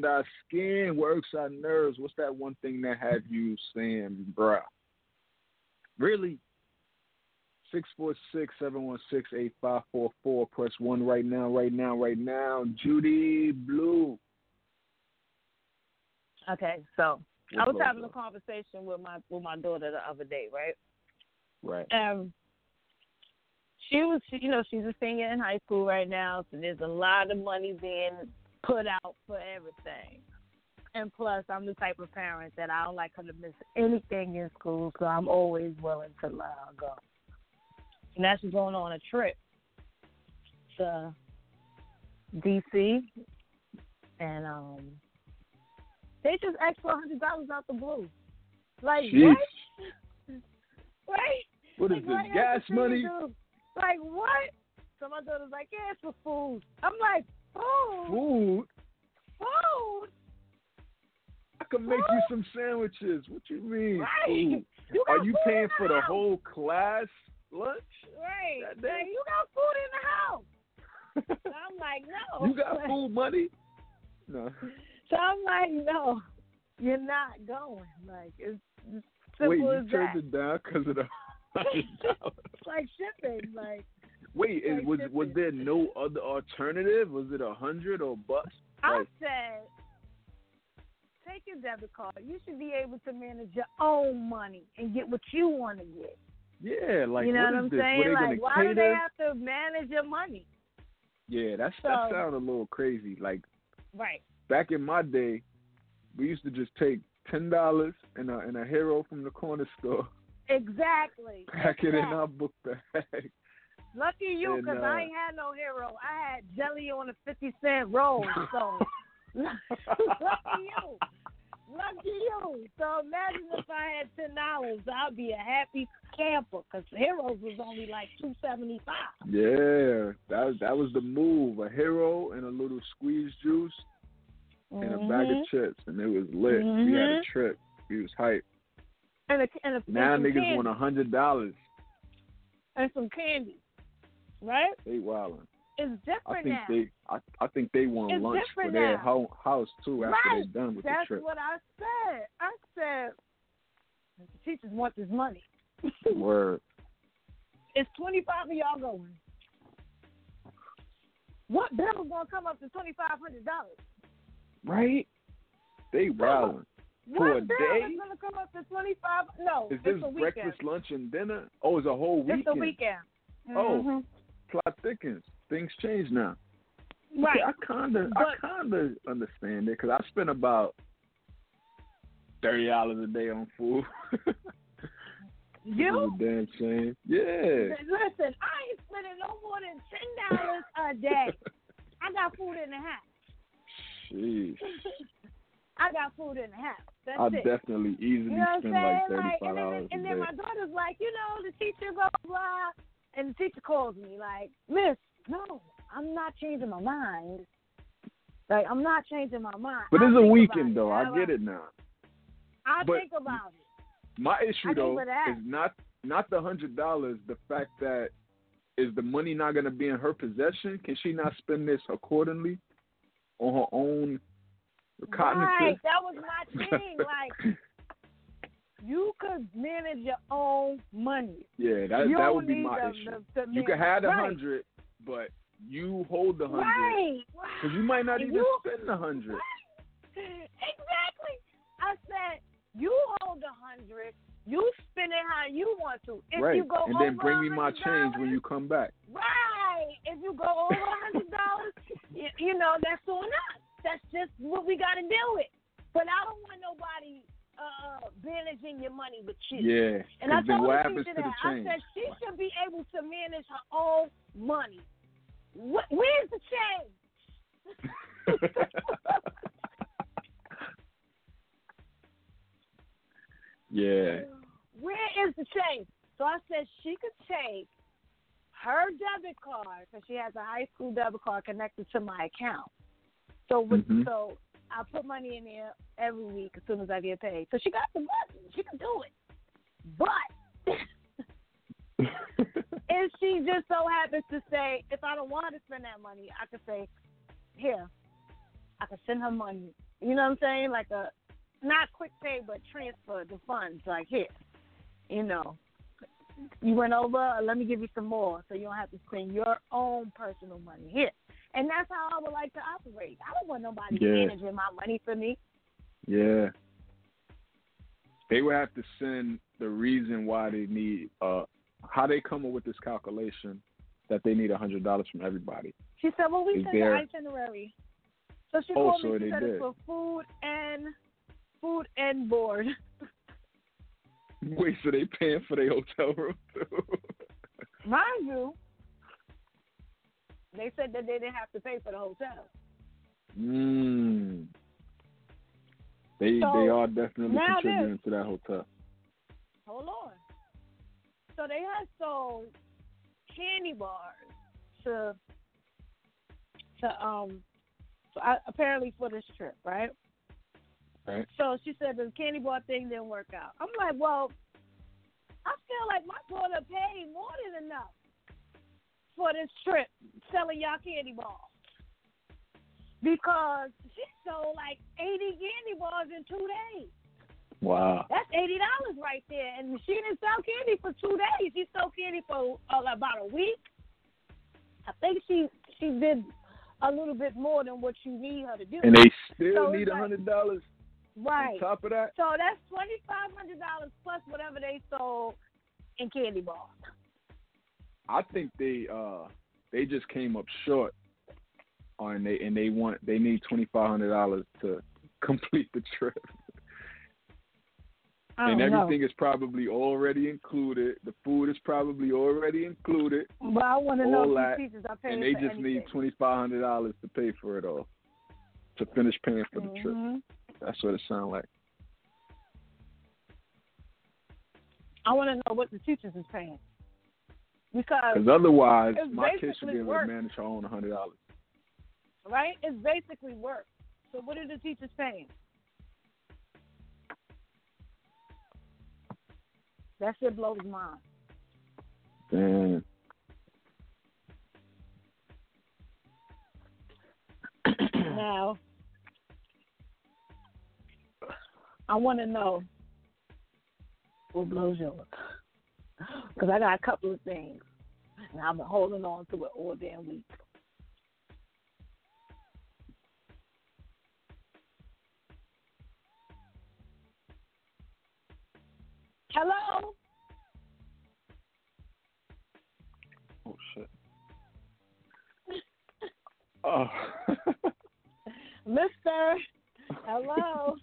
Under our skin, works our nerves. What's that one thing that have you saying, bruh? Really? 646-716-8544. Press 1 right now, right now, right now. Judy Blu. Okay, so I was having a conversation with my with my daughter the other day, right? Right. Um, she was, she, you know, she's a senior in high school right now, so there's a lot of money being put out for everything. And plus, I'm the type of parent that I don't like her to miss anything in school, so I'm always willing to let her go. And that's going on a trip to DC, and um, they just asked for a hundred dollars out the blue. Like Jeez. what? Right? What is Like, this, gas else do you money? Like what? So my daughter's like, yeah, it's for food. I'm like, food, Food? food, I can make you some sandwiches. What you mean? right? Food? You Are you food paying in for the whole class lunch? Right? that day? You got food in the house. So I'm like, no. You got food money? No. So I'm like, no, you're not going. Like it's, it's simple Wait, you as turned that. it down because of the. It's like shipping. Like Wait, is, was was there no other alternative? Was it a hundred or? I Like, said, take your debit card. You should be able to manage your own money and get what you want to get. yeah, like you know what what I'm this? saying? Like, why cater? do they have to manage your money? Yeah, that's that So- sounded a little crazy. Like Right. back in my day, we used to just take ten dollars and a and a hero from the corner store, Exactly. pack it in our book bag. Lucky you, because uh, I ain't had no hero. I had jelly on a fifty cent roll. So lucky you. Lucky you. So imagine if I had ten dollars, I'd be a happy camper because Heroes was only like two seventy five. Yeah, that that was the move. A hero and a little squeeze juice and a bag Mm-hmm. of chips, and it was lit. We had a Mhm. trip. We was hype. and a, and a Now and niggas candy, want a hundred dollars. and some candy, right? They wildin'. It's different I think now. they, I, I think they want It's lunch for their house too after Right. they're done with That's the trip. That's what I said. I said the teachers want this money. Word. It's twenty five of y'all going. What bill is gonna come up to twenty five hundred dollars? Right? They wildin'. For What a day? is gonna come up to twenty five? No, Is it's this breakfast, lunch, and dinner? Oh, it's a whole weekend. It's a weekend. Oh. Mm-hmm. Plot thickens. Things change now. right. Okay, I kinda, I kinda understand it because I spend about thirty dollars a day on food. You damn shame. Yeah. listen. I ain't spending no more than ten dollars a day. I got food in the house. Jeez. I got food in the house. That's I it. definitely easily You know spend like thirty Like, five and then, and then my daughter's like, you know, the teacher blah, blah, and the teacher calls me like, Miss, no, I'm not changing my mind. Like, I'm not changing my mind. But it's a weekend though. I get it now. I'll But- think about it. My issue though is not not the hundred dollars. The fact that is the money not going to be in her possession. Can she not spend this accordingly on her own cognitive? Right, that was my thing. like, you could manage your own money. yeah, that you that would be my the, issue. The, the you can man- have the right. hundred, but you hold the hundred Right. because you might not even You- spend the hundred. exactly. I said you hold a hundred, you spend it how you want to. If right, you go and then bring me my change when you come back. Right. If you go over a hundred dollars, you, you know that's on us. That's just what we got to deal with. But I don't want nobody uh managing your money with you. Yeah, And I told what the happens to the that. I said she should be able to manage her own money. Wh- where's the change? yeah, Where is the change? So I said she could take her debit card because she has a high school debit card connected to my account. So with, Mhm. so I put money in there every week as soon as I get paid. So she got the money. She can do it. But if she just so happens to say, if I don't want to spend that money, I could say, here, I could send her money. You know what I'm saying? Like a not quick pay, but transfer the funds. Like here, you know, you went over. Let me give you some more, so you don't have to spend your own personal money here. And that's how I would like to operate. I don't want nobody Yeah. managing my money for me. yeah. They would have to send the reason why they need uh how they come up with this calculation that they need a hundred dollars from everybody. She said, "Well, we Is sent there- the itinerary." So she Oh, called so me. She said did. it's for food and food and board. Wait, so they paying for their hotel room too? Mind you, they said that they didn't have to pay for the hotel. mm. They So, they are definitely contributing to that hotel. Hold on. So they had sold candy bars to to um so I, apparently for this trip, right? Right. So she said the candy bar thing didn't work out. I'm like, well, I feel like my daughter paid more than enough for this trip selling y'all candy bars. Because she sold like 80 candy bars in two days. Wow. That's eighty dollars right there, and she didn't sell candy for two days. She sold candy for uh, about a week. I think she she did a little bit more than what you need her to do. And they still So need a hundred dollars right. on top of that? So that's twenty five hundred dollars plus whatever they sold in candy bars. I think they uh they just came up short on they and they want they need twenty five hundred dollars to complete the trip. and everything is probably already included. The food is probably already included. But I want to know that, teachers are paying And they just anything. need twenty five hundred dollars to pay for it all, to finish paying for the mm-hmm. trip. That's what it sounds like. I want to know what the teachers is paying because otherwise, my kid should be able work. to manage her own hundred dollars. right, it's basically work. So what are the teachers paying? That shit blows mine. Damn. Now, I want to know what blows yours. Because I got a couple of things. And I've been holding on to it all damn week. Hello? Oh shit. Oh. Mister? Hello?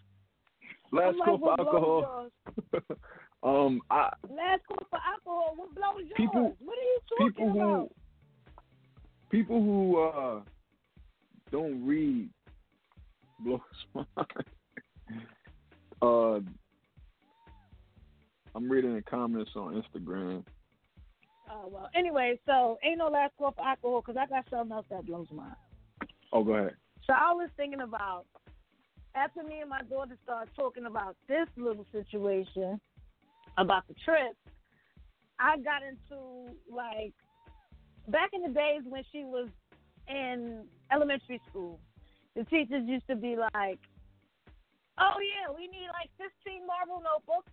Last I'm call for alcohol. um, I Last call for alcohol. What blows yours? People- what are you talking people who about? people who uh don't read blows my mind. Uh, I'm reading the comments on Instagram. Oh well. Anyway, so ain't no last call for alcohol because I got something else that blows mine. Oh, go ahead. So I was thinking about after me and my daughter started talking about this little situation about the trip. I got into like back in the days when she was in elementary school. The teachers used to be like, "Oh yeah, we need like 15 marble notebooks,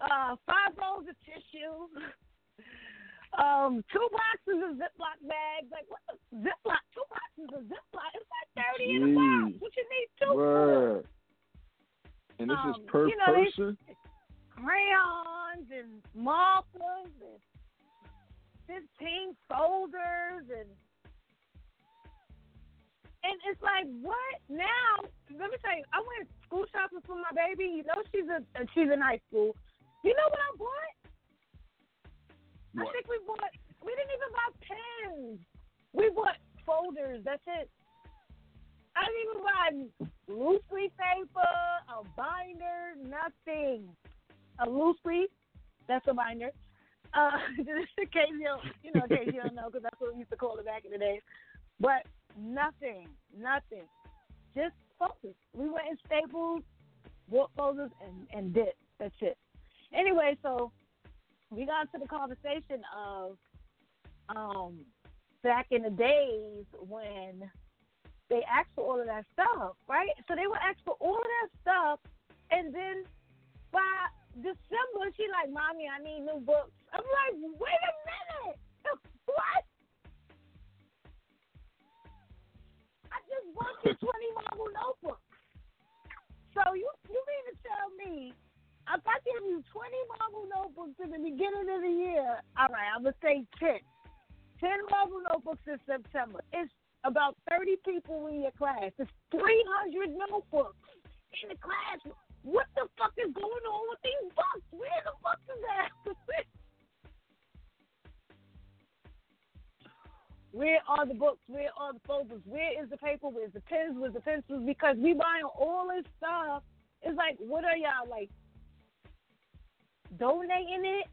uh, five rolls of tissue." um, two boxes of Ziploc bags. Like what the Ziploc? Two boxes of Ziploc. It's like thirty in a box. What you need two for? And this Um, is per you know, they- person. Crayons and markers and fifteen folders and and it's like what now? Let me tell you, I went school shopping for my baby. You know she's a she's in high school. You know what I bought? I think we bought. We didn't even buy pens. We bought folders. That's it. I didn't even buy loose leaf paper, a binder, nothing. Loose leaf, that's a binder. Uh, just in case you, don't, you know, in case you don't know, because that's what we used to call it back in the day. But nothing, nothing. Just focus. We went in Staples, bought folders, and and did. That's it. Anyway, so we got into the conversation of um back in the days when they asked for all of that stuff, right? So they would ask for all of that stuff, and then by December, she like, "Mommy, I need new books." I'm like, "Wait a minute, what?" I just bought you 20 marble notebooks. So you you mean to tell me if I give you 20 marble notebooks in the beginning of the year, all right, I'm gonna say 10. 10 marble notebooks in September. It's about 30 people in your class. It's 300 notebooks in the class. What the fuck is going on with these books? Where the fuck is that? Where are the books? Where are the folders? Where is the paper? Where's the pens? Where's the pencils? Because we buying all this stuff. It's like, what are y'all like donating it?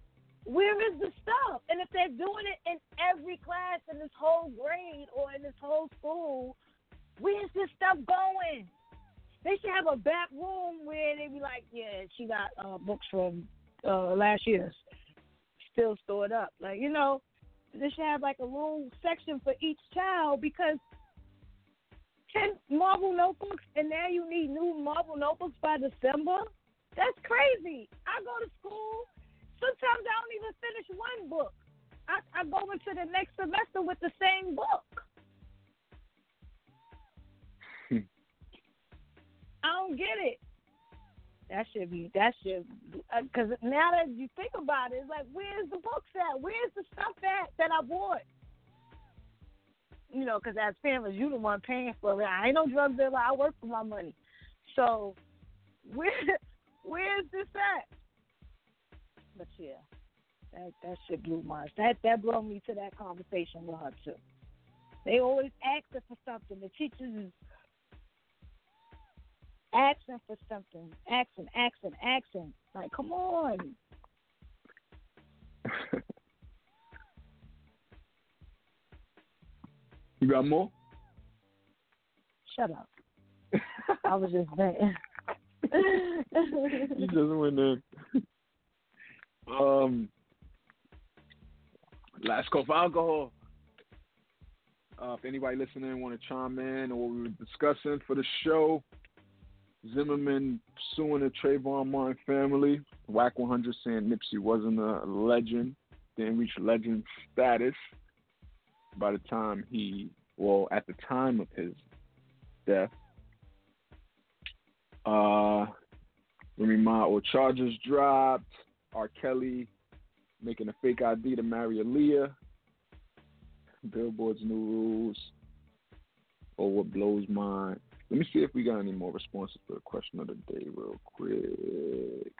Where is the stuff? And if they're doing it in every class in this whole grade or in this whole school, where's this stuff going? They should have a back room where they be like, yeah, she got uh, books from uh, last year's still stored up. Like, you know, they should have like a little section for each child because 10 marble notebooks and now you need new marble notebooks by December? That's crazy. I go to school. Sometimes I don't even finish one book. I, I go into the next semester with the same book. I don't get it. That should be, that should, uh, because now that you think about it, it's like, where's the books at? Where's the stuff at that I bought? You know, because as parents, you the one paying for it. I ain't no drug dealer. I work for my money. So, where, where's this at? But yeah, that that shit blew my that that blew me to that conversation with her too. They always ask us for something. The teachers is asking for something, asking, asking, asking. Like, come on, you got more? Shut up. I was just saying. you just went in. Um, last call for alcohol. Uh, if anybody listening want to chime in or what we were discussing for the show, Zimmerman suing the Trayvon Martin family. Wack 100 saying Nipsey wasn't a legend, didn't reach legend status by the time he, well, at the time of his death. Uh, Remy Ma or charges dropped. R. Kelly making a fake ID to marry Aaliyah. Billboard's new rules. Or what blows mine. Let me see if we got any more responses to the question of the day, real quick.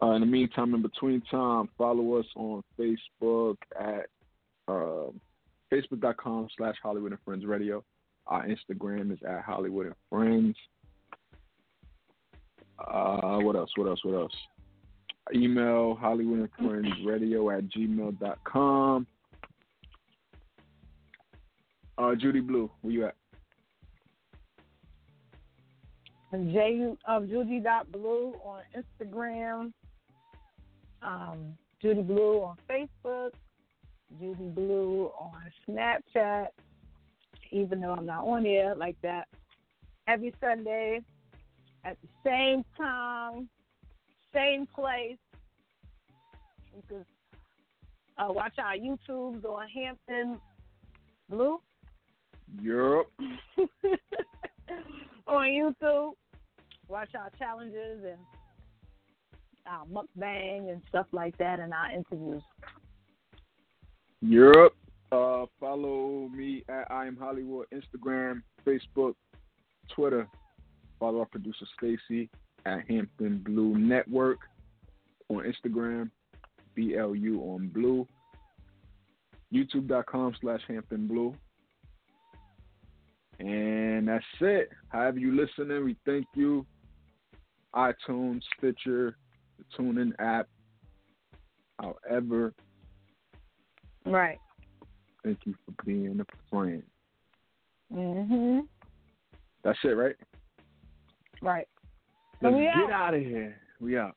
Uh, in the meantime, in between time, follow us on Facebook at uh, facebook.com slash Holliewood and Friends Radio. Our Instagram is at Holliewood and Friends. Uh, what else? What else? What else? Email Holliewood and Friends Radio at gmail.com. Uh, Judy Blu, where you at? J um, Judy dot Blu on Instagram. Um, Judy Blu on Facebook. Judy Blu on Snapchat. Even though I'm not on here like that. Every Sunday at the same time, same place. You can uh, watch our YouTubes on Hampton Blu. Europe. on YouTube. Watch our challenges and our mukbang and stuff like that and our interviews. Europe. Uh, follow me at I am Holliewood, Instagram, Facebook, Twitter. Follow our producer Stacy at Hampton Blu Network on Instagram, BLU on Blue. YouTube.com slash Hampton Blu. And that's it. However you listening, we thank you. iTunes, Stitcher, the TuneIn app. However, Right. thank you for being a friend. Mhm. That's it, right? Right. Let's get out. out of here. We out.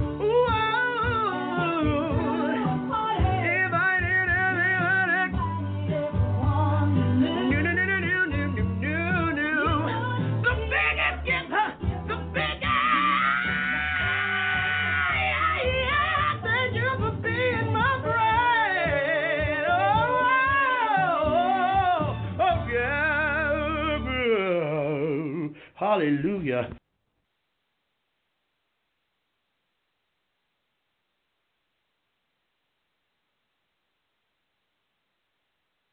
Hallelujah.